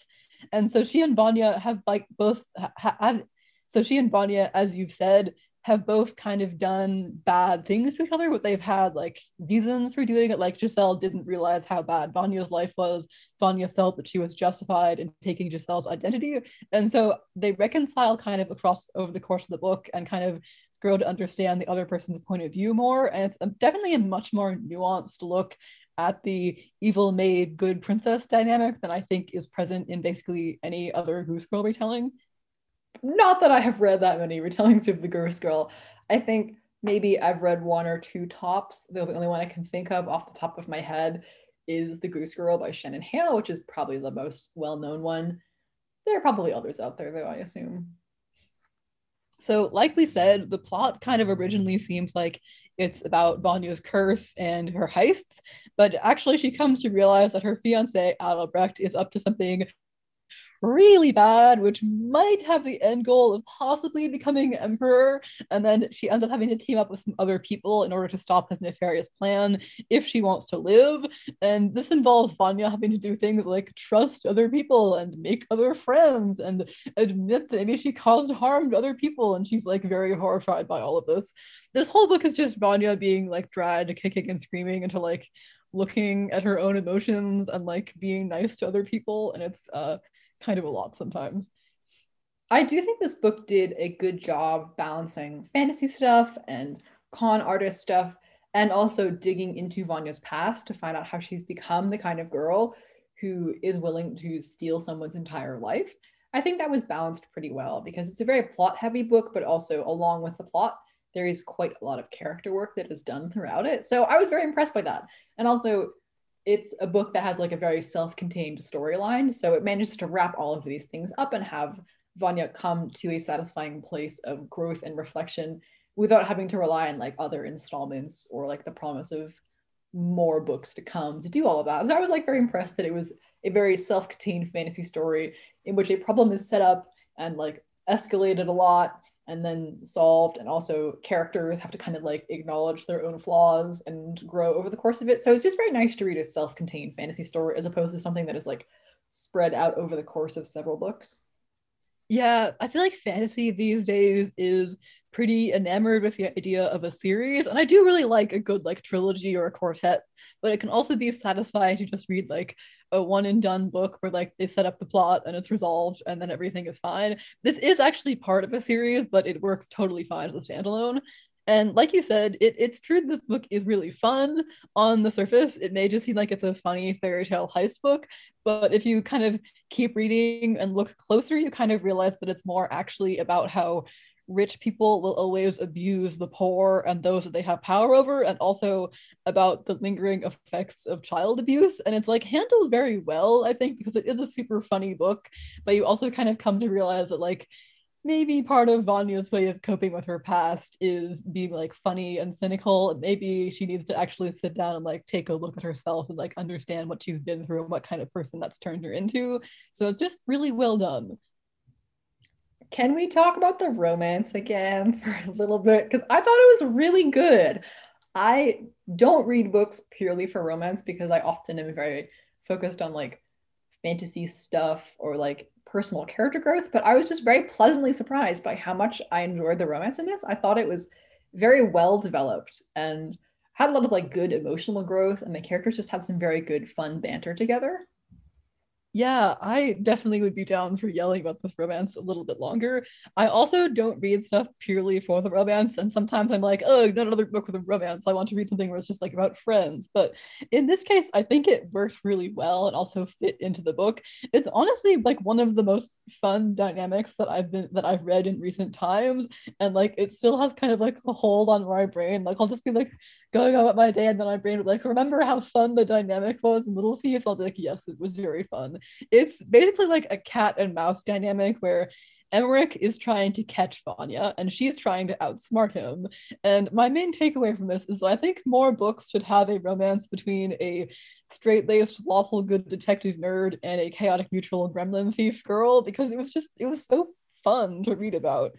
And so she and Vanya have like both ha- have so she and Vanya, as you've said, have both kind of done bad things to each other, but they've had like reasons for doing it. Like Giselle didn't realize how bad Vanya's life was. Vanya felt that she was justified in taking Giselle's identity. And so they reconcile kind of across over the course of the book and kind of grow to understand the other person's point of view more. And it's definitely a much more nuanced look at the evil maid good princess dynamic than I think is present in basically any other Goose Girl retelling not that I have read that many retellings of the Goose Girl. I think maybe I've read one or two tops. The only one I can think of off the top of my head is The Goose Girl by Shannon Hale, which is probably the most well known one. There are probably others out there, though, I assume. So, like we said, the plot kind of originally seems like it's about Vanya's curse and her heists, but actually, she comes to realize that her fiance, Adalbrecht, is up to something really bad, which might have the end goal of possibly becoming emperor. And then she ends up having to team up with some other people in order to stop his nefarious plan if she wants to live. And this involves Vanya having to do things like trust other people and make other friends and admit that maybe she caused harm to other people. And she's like very horrified by all of this. This whole book is just Vanya being like dragged kicking and screaming into like looking at her own emotions and like being nice to other people and it's uh kind of a lot sometimes. I do think this book did a good job balancing fantasy stuff and con artist stuff, and also digging into Vanya's past to find out how she's become the kind of girl who is willing to steal someone's entire life. I think that was balanced pretty well because it's a very plot heavy book, but also along with the plot, there is quite a lot of character work that is done throughout it. So I was very impressed by that. And also, it's a book that has like a very self-contained storyline so it manages to wrap all of these things up and have vanya come to a satisfying place of growth and reflection without having to rely on like other installments or like the promise of more books to come to do all of that. So i was like very impressed that it was a very self-contained fantasy story in which a problem is set up and like escalated a lot and then solved and also characters have to kind of like acknowledge their own flaws and grow over the course of it. So it's just very nice to read a self-contained fantasy story as opposed to something that is like spread out over the course of several books. Yeah i feel like fantasy these days is pretty enamored with the idea of a series and i do really like a good like trilogy or a quartet but it can also be satisfying to just read like a one and done book where like they set up the plot and it's resolved and then everything is fine this is actually part of a series but it works totally fine as a standalone and like you said, it, it's true this book is really fun on the surface. It may just seem like it's a funny fairy tale heist book, but if you kind of keep reading and look closer, you kind of realize that it's more actually about how rich people will always abuse the poor and those that they have power over, and also about the lingering effects of child abuse. And it's like handled very well, I think, because it is a super funny book, but you also kind of come to realize that, like, maybe part of Vanya's way of coping with her past is being like funny and cynical. Maybe she needs to actually sit down and like take a look at herself and like understand what she's been through and what kind of person that's turned her into. So it's just really well done. Can we talk about the romance again for a little bit? Because I thought it was really good. I don't read books purely for romance because I often am very focused on like fantasy stuff or like personal character growth, but I was just very pleasantly surprised by how much I enjoyed the romance in this. I thought it was very well developed and had a lot of like good emotional growth and the characters just had some very good fun banter together yeah, I definitely would be down for yelling about this romance a little bit longer. I also don't read stuff purely for the romance, and sometimes I'm like, oh, not another book with a romance. I want to read something where it's just like about friends. But in this case, I think it works really well and also fit into the book. It's honestly like one of the most fun dynamics that I've been that I've read in recent times, and like it still has kind of like a hold on my brain. Like I'll just be like going about my day, and then my brain would like remember how fun the dynamic was in Little Thieves. I'll be like, yes, it was very fun it's basically like a cat and mouse dynamic where Emmerich is trying to catch Vanya and she's trying to outsmart him. And my main takeaway from this is that I think more books should have a romance between a straight laced, lawful good detective nerd and a chaotic neutral gremlin thief girl because it was just, it was so fun to read about.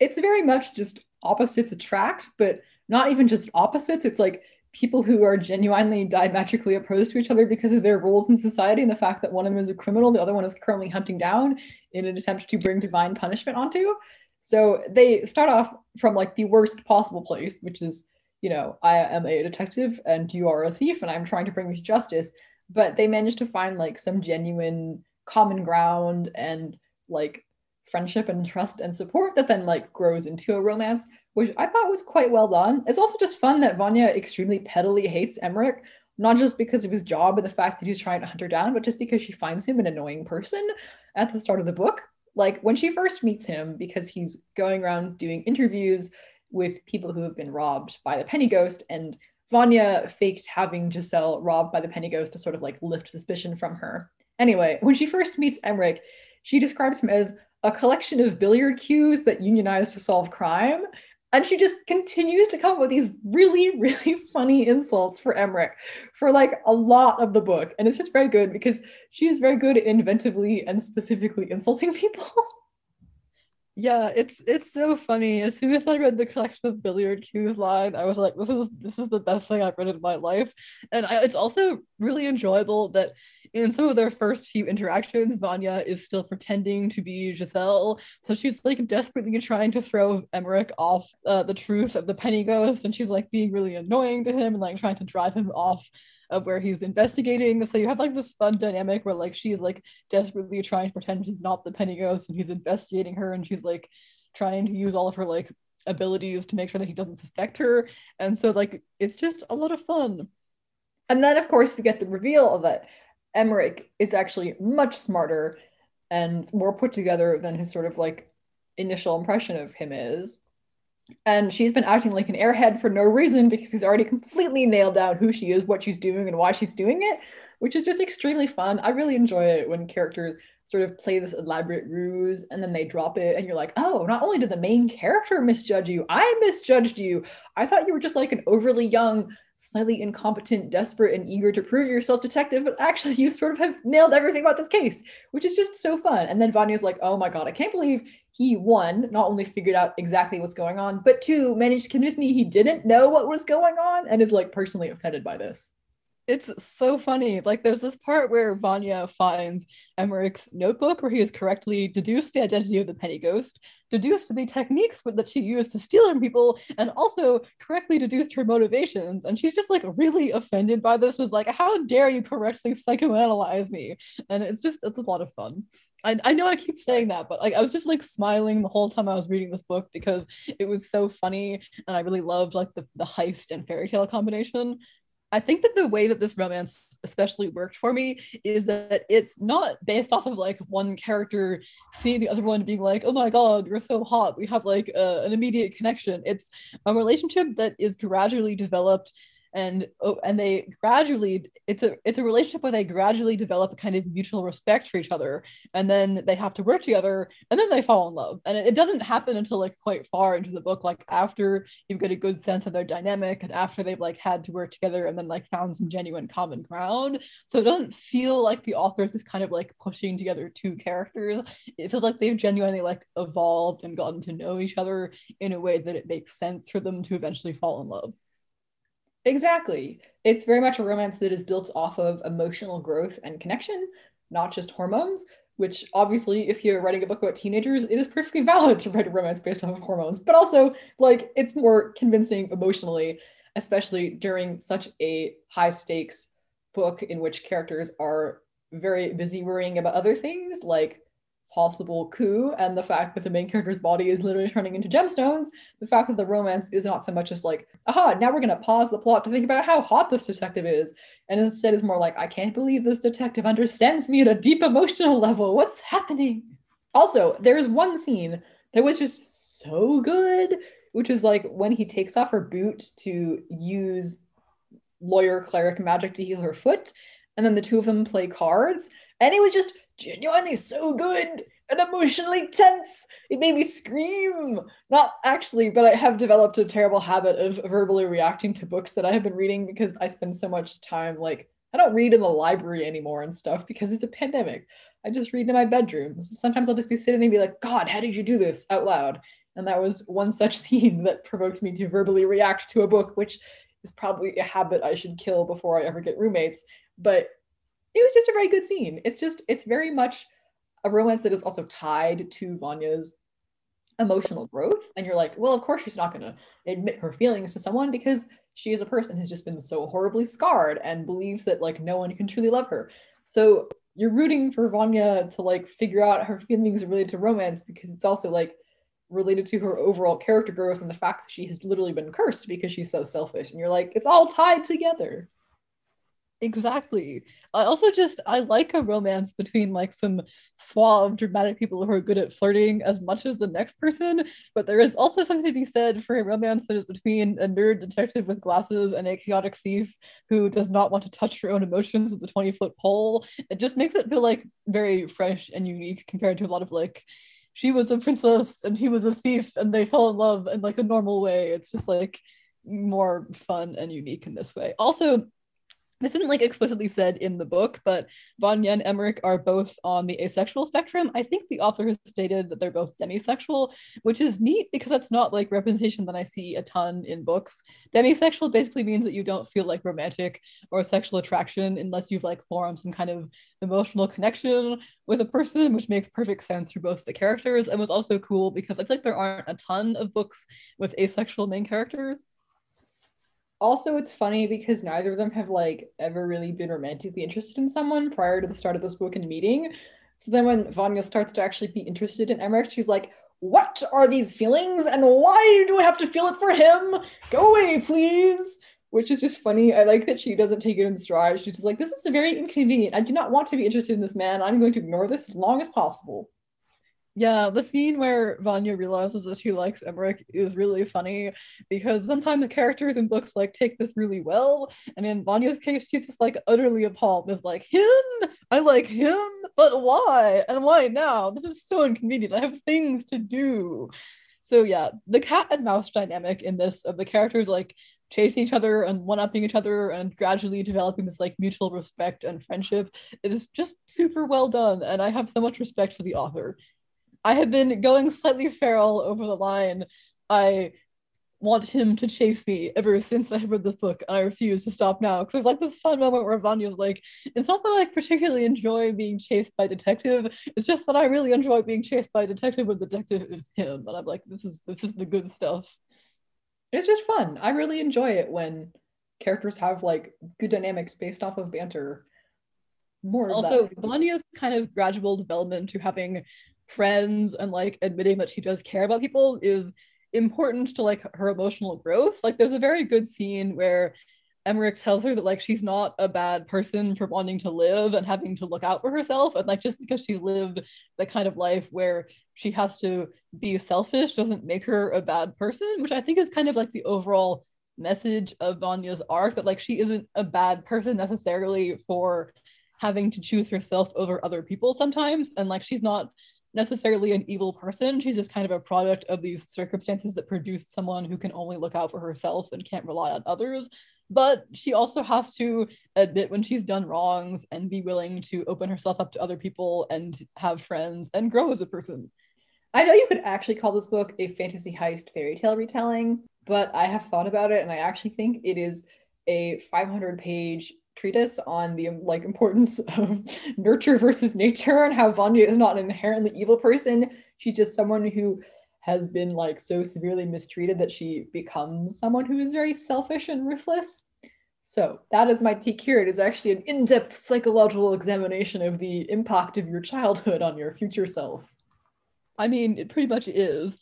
It's very much just opposites attract, but not even just opposites. It's like people who are genuinely diametrically opposed to each other because of their roles in society and the fact that one of them is a criminal, the other one is currently hunting down in an attempt to bring divine punishment onto. So they start off from like the worst possible place, which is, you know, I am a detective and you are a thief and I'm trying to bring you to justice. But they manage to find like some genuine common ground and like friendship and trust and support that then like grows into a romance which I thought was quite well done. It's also just fun that Vanya extremely pettily hates Emmerich, not just because of his job and the fact that he's trying to hunt her down, but just because she finds him an annoying person at the start of the book. Like when she first meets him, because he's going around doing interviews with people who have been robbed by the Penny Ghost, and Vanya faked having Giselle robbed by the Penny Ghost to sort of like lift suspicion from her. Anyway, when she first meets Emmerich, she describes him as a collection of billiard cues that unionize to solve crime. And she just continues to come up with these really, really funny insults for Emmerich for like a lot of the book. And it's just very good because she is very good at inventively and specifically insulting people. Yeah, it's it's so funny. As soon as I read the collection of billiard cues line, I was like, "This is this is the best thing I've read in my life," and I, it's also really enjoyable that in some of their first few interactions, Vanya is still pretending to be Giselle. So she's like desperately trying to throw Emmerich off uh, the truth of the penny ghost, and she's like being really annoying to him and like trying to drive him off of where he's investigating. So you have like this fun dynamic where like she's like desperately trying to pretend she's not the penny ghost and he's investigating her and she's like trying to use all of her like abilities to make sure that he doesn't suspect her. And so like it's just a lot of fun. And then of course we get the reveal of that Emmerich is actually much smarter and more put together than his sort of like initial impression of him is. And she's been acting like an airhead for no reason because he's already completely nailed down who she is, what she's doing, and why she's doing it, which is just extremely fun. I really enjoy it when characters sort of play this elaborate ruse and then they drop it, and you're like, oh, not only did the main character misjudge you, I misjudged you. I thought you were just like an overly young, slightly incompetent, desperate, and eager to prove yourself detective, but actually you sort of have nailed everything about this case, which is just so fun. And then Vanya's like, oh my god, I can't believe he one not only figured out exactly what's going on, but two managed to convince me he didn't know what was going on and is like personally offended by this it's so funny. Like there's this part where Vanya finds Emmerich's notebook where he has correctly deduced the identity of the penny ghost, deduced the techniques that she used to steal from people, and also correctly deduced her motivations. And she's just like really offended by this, was like, how dare you correctly psychoanalyze me? And it's just it's a lot of fun. I, I know I keep saying that, but like I was just like smiling the whole time I was reading this book because it was so funny and I really loved like the, the heist and fairy tale combination. I think that the way that this romance especially worked for me is that it's not based off of like one character seeing the other one being like, oh my god, you're so hot. We have like uh, an immediate connection. It's a relationship that is gradually developed and oh, and they gradually it's a it's a relationship where they gradually develop a kind of mutual respect for each other and then they have to work together and then they fall in love. And it, it doesn't happen until like quite far into the book like after you get a good sense of their dynamic and after they've like had to work together and then like found some genuine common ground. So it doesn't feel like the author is just kind of like pushing together two characters. It feels like they've genuinely like evolved and gotten to know each other in a way that it makes sense for them to eventually fall in love Exactly. It's very much a romance that is built off of emotional growth and connection, not just hormones, which obviously, if you're writing a book about teenagers, it is perfectly valid to write a romance based off of hormones, but also, like, it's more convincing emotionally, especially during such a high stakes book in which characters are very busy worrying about other things like possible coup and the fact that the main character's body is literally turning into gemstones, the fact that the romance is not so much as like, aha, now we're going to pause the plot to think about how hot this detective is. And instead is more like, I can't believe this detective understands me at a deep emotional level. What's happening? Also, there's one scene that was just so good, which is like when he takes off her boot to use lawyer cleric magic to heal her foot. And then the two of them play cards. And it was just genuinely so good and emotionally tense. It made me scream. Not actually, but I have developed a terrible habit of verbally reacting to books that I have been reading because I spend so much time like I don't read in the library anymore and stuff because it's a pandemic. I just read in my bedroom. Sometimes I'll just be sitting and be like, God, how did you do this out loud? And that was one such scene that provoked me to verbally react to a book, which is probably a habit I should kill before I ever get roommates. But it was just a very good scene. It's just, it's very much a romance that is also tied to Vanya's emotional growth. And you're like, well, of course she's not going to admit her feelings to someone because she is a person who's just been so horribly scarred and believes that like no one can truly love her. So you're rooting for Vanya to like figure out her feelings related to romance because it's also like related to her overall character growth and the fact that she has literally been cursed because she's so selfish. And you're like, it's all tied together. Exactly. I also just I like a romance between like some suave, dramatic people who are good at flirting as much as the next person. But there is also something to be said for a romance that is between a nerd detective with glasses and a chaotic thief who does not want to touch her own emotions with a 20 foot pole. It just makes it feel like very fresh and unique compared to a lot of like she was a princess and he was a thief and they fell in love in like a normal way. It's just like more fun and unique in this way. Also, this isn't like explicitly said in the book, but Vanya and Emmerich are both on the asexual spectrum. I think the author has stated that they're both demisexual, which is neat because that's not like representation that I see a ton in books. Demisexual basically means that you don't feel like romantic or sexual attraction unless you've like formed some kind of emotional connection with a person, which makes perfect sense for both the characters and was also cool because I feel like there aren't a ton of books with asexual main characters also it's funny because neither of them have like ever really been romantically interested in someone prior to the start of this book and meeting. So then when vanya starts to actually be interested in emmerich she's like what are these feelings? And why do i have to feel it for him? Go away please. Which is just funny. I like that she doesn't take it in stride. She's just like this is very inconvenient. I do not want to be interested in this man. I'm going to ignore this as long as possible yeah, the scene where Vanya realizes that she likes Emmerich is really funny because sometimes the characters in books like take this really well, and in Vanya's case, she's just like utterly appalled. Is like him, I like him, but why? And why now? This is so inconvenient. I have things to do. So yeah, the cat and mouse dynamic in this of the characters like chasing each other and one-upping each other and gradually developing this like mutual respect and friendship is just super well done and i have so much respect for the author I have been going slightly feral over the line. I want him to chase me ever since I read this book, and I refuse to stop now. Because like this fun moment where Vanya's like, it's not that I like, particularly enjoy being chased by detective, it's just that I really enjoy being chased by detective when the detective is him. And I'm like, this is this is the good stuff. It's just fun. I really enjoy it when characters have like good dynamics based off of banter. More also Vanya's kind of gradual development to having friends and like admitting that she does care about people is important to like her emotional growth. Like there's a very good scene where Emmerich tells her that like she's not a bad person for wanting to live and having to look out for herself and like just because she lived the kind of life where she has to be selfish doesn't make her a bad person, which I think is kind of like the overall message of Vanya's arc that like she isn't a bad person necessarily for having to choose herself over other people sometimes and like she's not necessarily an evil person. She's just kind of a product of these circumstances that produce someone who can only look out for herself and can't rely on others. But she also has to admit when she's done wrongs and be willing to open herself up to other people and have friends and grow as a person. I know you could actually call this book a fantasy heist fairy tale retelling, but I have thought about it and I actually think it is a 500 page treatise on the like importance of nurture versus nature and how Vanya is not an inherently evil person. She's just someone who has been like so severely mistreated that she becomes someone who is very selfish and ruthless. So that is my take here. It is actually an in-depth psychological examination of the impact of your childhood on your future self. I mean, it pretty much is.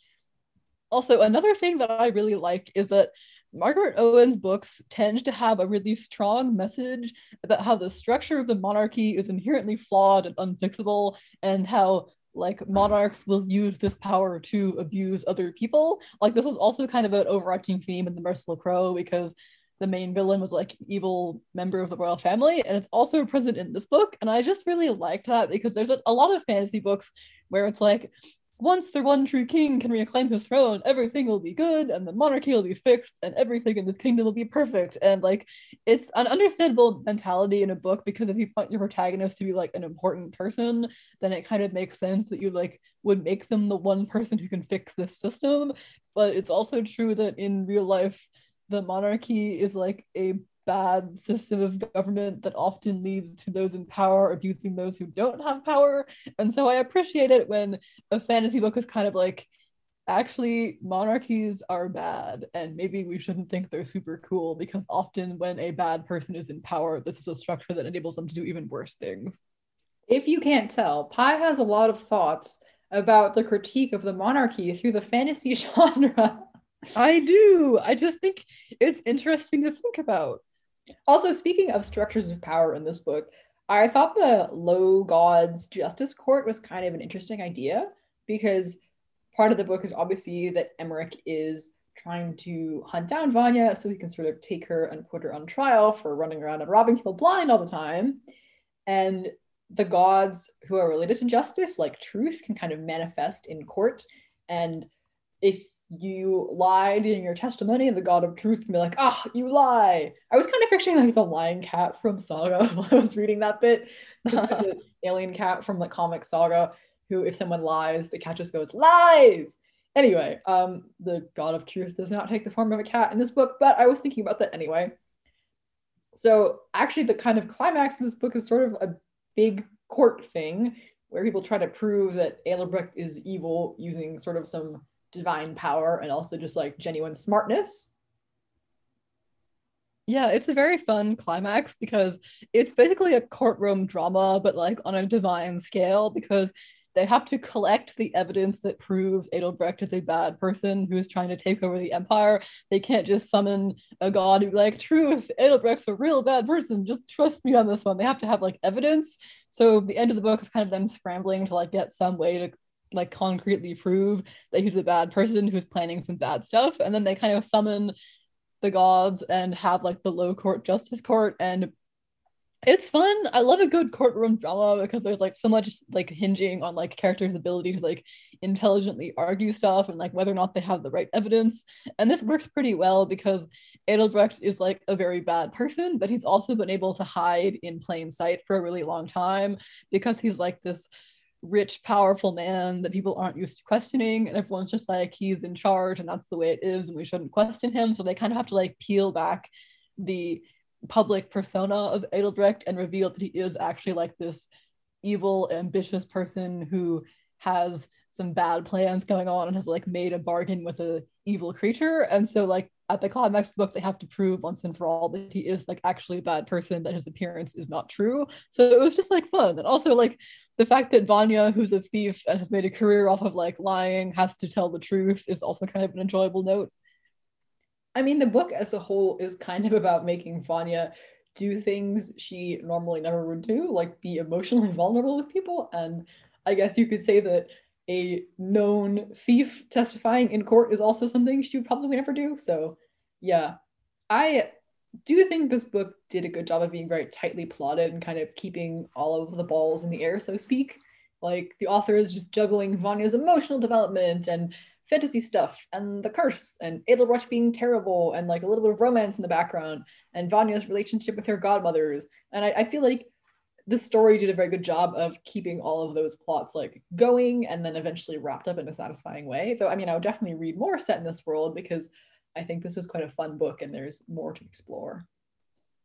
Also, another thing that I really like is that Margaret Owen's books tend to have a really strong message about how the structure of the monarchy is inherently flawed and unfixable, and how like monarchs will use this power to abuse other people. Like this is also kind of an overarching theme in the Merciful Crow because the main villain was like evil member of the royal family, and it's also present in this book. And I just really liked that because there's a, a lot of fantasy books where it's like once the one true king can reclaim his throne, everything will be good and the monarchy will be fixed and everything in this kingdom will be perfect. And like it's an understandable mentality in a book because if you want your protagonist to be like an important person, then it kind of makes sense that you like would make them the one person who can fix this system. But it's also true that in real life, the monarchy is like a bad system of government that often leads to those in power abusing those who don't have power. And so I appreciate it when a fantasy book is kind of like, actually, monarchies are bad, and maybe we shouldn't think they're super cool because often when a bad person is in power, this is a structure that enables them to do even worse things. If you can't tell, Pi has a lot of thoughts about the critique of the monarchy through the fantasy genre. I do. I just think it's interesting to think about. Also, speaking of structures of power in this book, I thought the low gods justice court was kind of an interesting idea because part of the book is obviously that Emmerich is trying to hunt down Vanya so he can sort of take her and put her on trial for running around and robbing people blind all the time. And the gods who are related to justice, like truth, can kind of manifest in court. And if you lied in your testimony and the god of truth can be like ah oh, you lie. I was kind of picturing like the lion cat from saga while i was reading that bit. The alien cat from the comic saga who if someone lies the cat just goes lies! Anyway um the god of truth does not take the form of a cat in this book but i was thinking about that anyway. So actually the kind of climax of this book is sort of a big court thing where people try to prove that Adalbrecht is evil using sort of some divine power and also just like genuine smartness. Yeah, it's a very fun climax because it's basically a courtroom drama, but like on a divine scale because they have to collect the evidence that proves Adalbrecht is a bad person who is trying to take over the empire. They can't just summon a god and be like, truth, Adalbrecht's a real bad person. Just trust me on this one. They have to have like evidence. So the end of the book is kind of them scrambling to like get some way to like concretely prove that he's a bad person who's planning some bad stuff and then they kind of summon the gods and have like the low court justice court and it's fun. I love a good courtroom drama because there's like so much like hinging on like characters ability to like intelligently argue stuff and like whether or not they have the right evidence and this works pretty well because adalbrecht is like a very bad person but he's also been able to hide in plain sight for a really long time because he's like this rich, powerful man that people aren't used to questioning. And everyone's just like, he's in charge and that's the way it is. And we shouldn't question him. So they kind of have to like peel back the public persona of Adalbrecht and reveal that he is actually like this evil, ambitious person who has some bad plans going on and has like made a bargain with a evil creature. And so like at the climax of the book, they have to prove once and for all that he is like actually a bad person, that his appearance is not true. So it was just like fun. And also like the fact that Vanya, who's a thief and has made a career off of like lying, has to tell the truth is also kind of an enjoyable note. I mean, the book as a whole is kind of about making Vanya do things she normally never would do, like be emotionally vulnerable with people. And I guess you could say that a known thief testifying in court is also something she would probably never do. So, yeah, I do think this book did a good job of being very tightly plotted and kind of keeping all of the balls in the air, so to speak. Like the author is just juggling Vanya's emotional development and fantasy stuff and the curse and Adalbrecht being terrible and like a little bit of romance in the background and Vanya's relationship with her godmothers. And I, I feel like the story did a very good job of keeping all of those plots like going and then eventually wrapped up in a satisfying way. So I mean I would definitely read more set in this world because I think this was quite a fun book and there's more to explore.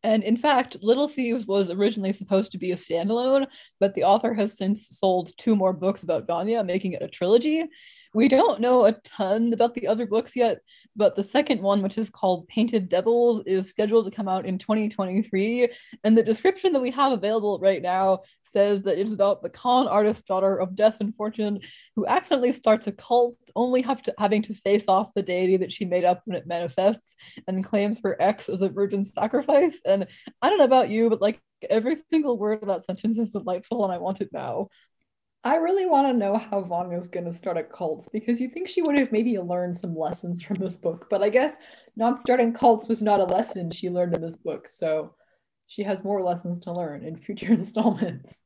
And in fact, Little Thieves was originally supposed to be a standalone, but the author has since sold two more books about Vanya, making it a trilogy. We don't know a ton about the other books yet, but the second one, which is called Painted Devils, is scheduled to come out in 2023. And the description that we have available right now says that it's about the con artist daughter of Death and Fortune who accidentally starts a cult, only to, having to face off the deity that she made up when it manifests and claims her ex as a virgin sacrifice. And I don't know about you, but like every single word of that sentence is delightful and I want it now. I really want to know how Vanya's going to start a cult because you think she would have maybe learned some lessons from this book, but I guess not starting cults was not a lesson she learned in this book, so she has more lessons to learn in future installments.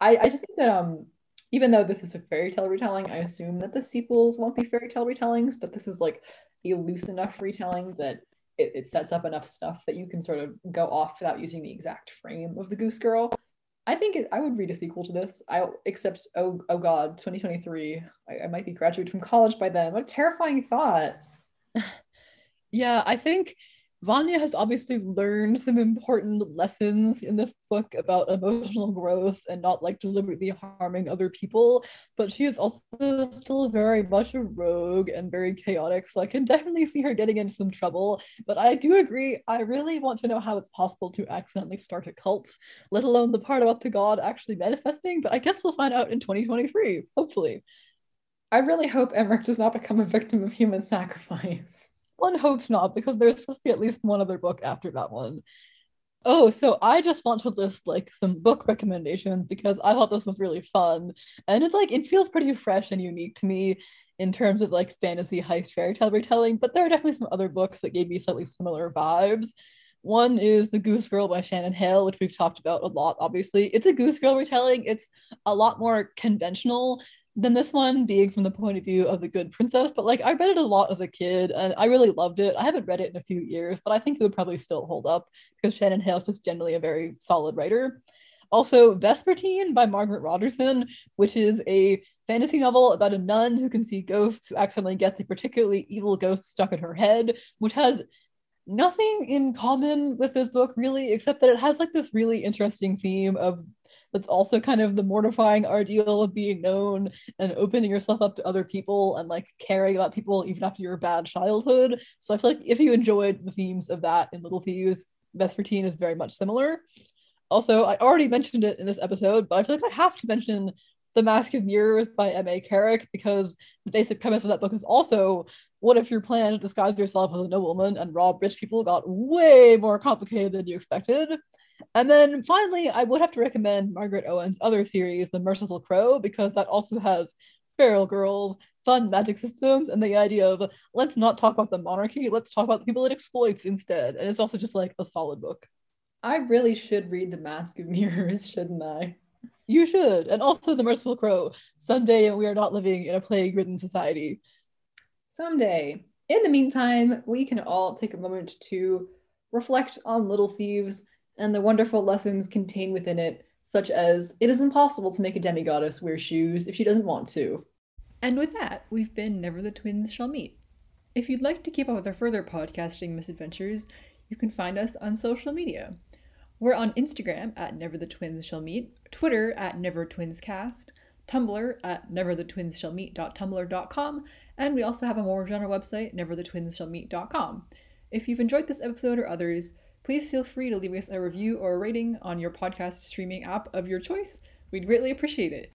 I, I just think that um even though this is a fairy tale retelling, I assume that the sequels won't be fairy tale retellings, but this is like a loose enough retelling that it, it sets up enough stuff that you can sort of go off without using the exact frame of the Goose Girl. I think it, I would read a sequel to this. I except oh oh god, 2023. I, I might be graduated from college by then. What a terrifying thought. yeah, I think Vanya has obviously learned some important lessons in this book about emotional growth and not like deliberately harming other people, but she is also still very much a rogue and very chaotic. So I can definitely see her getting into some trouble. But I do agree, I really want to know how it's possible to accidentally start a cult, let alone the part about the god actually manifesting. But I guess we'll find out in 2023, hopefully. I really hope Emmerich does not become a victim of human sacrifice. One hopes not, because there's supposed to be at least one other book after that one. Oh, so I just want to list like some book recommendations because I thought this was really fun. And it's like it feels pretty fresh and unique to me in terms of like fantasy heist fairy tale retelling, but there are definitely some other books that gave me slightly similar vibes. One is The Goose Girl by Shannon Hale, which we've talked about a lot, obviously. It's a Goose Girl retelling. It's a lot more conventional than this one, being from the point of view of the good princess. But like, I read it a lot as a kid and I really loved it. I haven't read it in a few years, but I think it would probably still hold up because Shannon Hale is just generally a very solid writer. Also, Vespertine by Margaret Rogerson, which is a fantasy novel about a nun who can see ghosts who accidentally gets a particularly evil ghost stuck in her head, which has nothing in common with this book really, except that it has like this really interesting theme of that's also kind of the mortifying ordeal of being known and opening yourself up to other people and like caring about people even after your bad childhood. So I feel like if you enjoyed the themes of that in Little Thieves, Vespertine is very much similar. Also, I already mentioned it in this episode, but I feel like I have to mention The Mask of Mirrors by M.A. Carrick because the basic premise of that book is also what if your plan to disguise yourself as a nobleman and rob rich people got way more complicated than you expected? And then finally, I would have to recommend Margaret Owen's other series, The Merciful Crow, because that also has feral girls, fun magic systems, and the idea of let's not talk about the monarchy, let's talk about the people it exploits instead. And it's also just like a solid book. I really should read The Mask of Mirrors, shouldn't I? You should. And also The Merciful Crow. Someday we are not living in a plague ridden society someday. In the meantime, we can all take a moment to reflect on Little Thieves and the wonderful lessons contained within it, such as it is impossible to make a demigoddess wear shoes if she doesn't want to. And with that, we've been Never the Twins Shall Meet. If you'd like to keep up with our further podcasting misadventures, you can find us on social media. We're on Instagram at Never the Twins Shall Meet, Twitter at Never Twins Cast, Tumblr at neverthetwinsshallmeet.tumblr.com, and we also have a more general website, neverthetwinsshallmeet.com. If you've enjoyed this episode or others, please feel free to leave us a review or a rating on your podcast streaming app of your choice. We'd greatly appreciate it.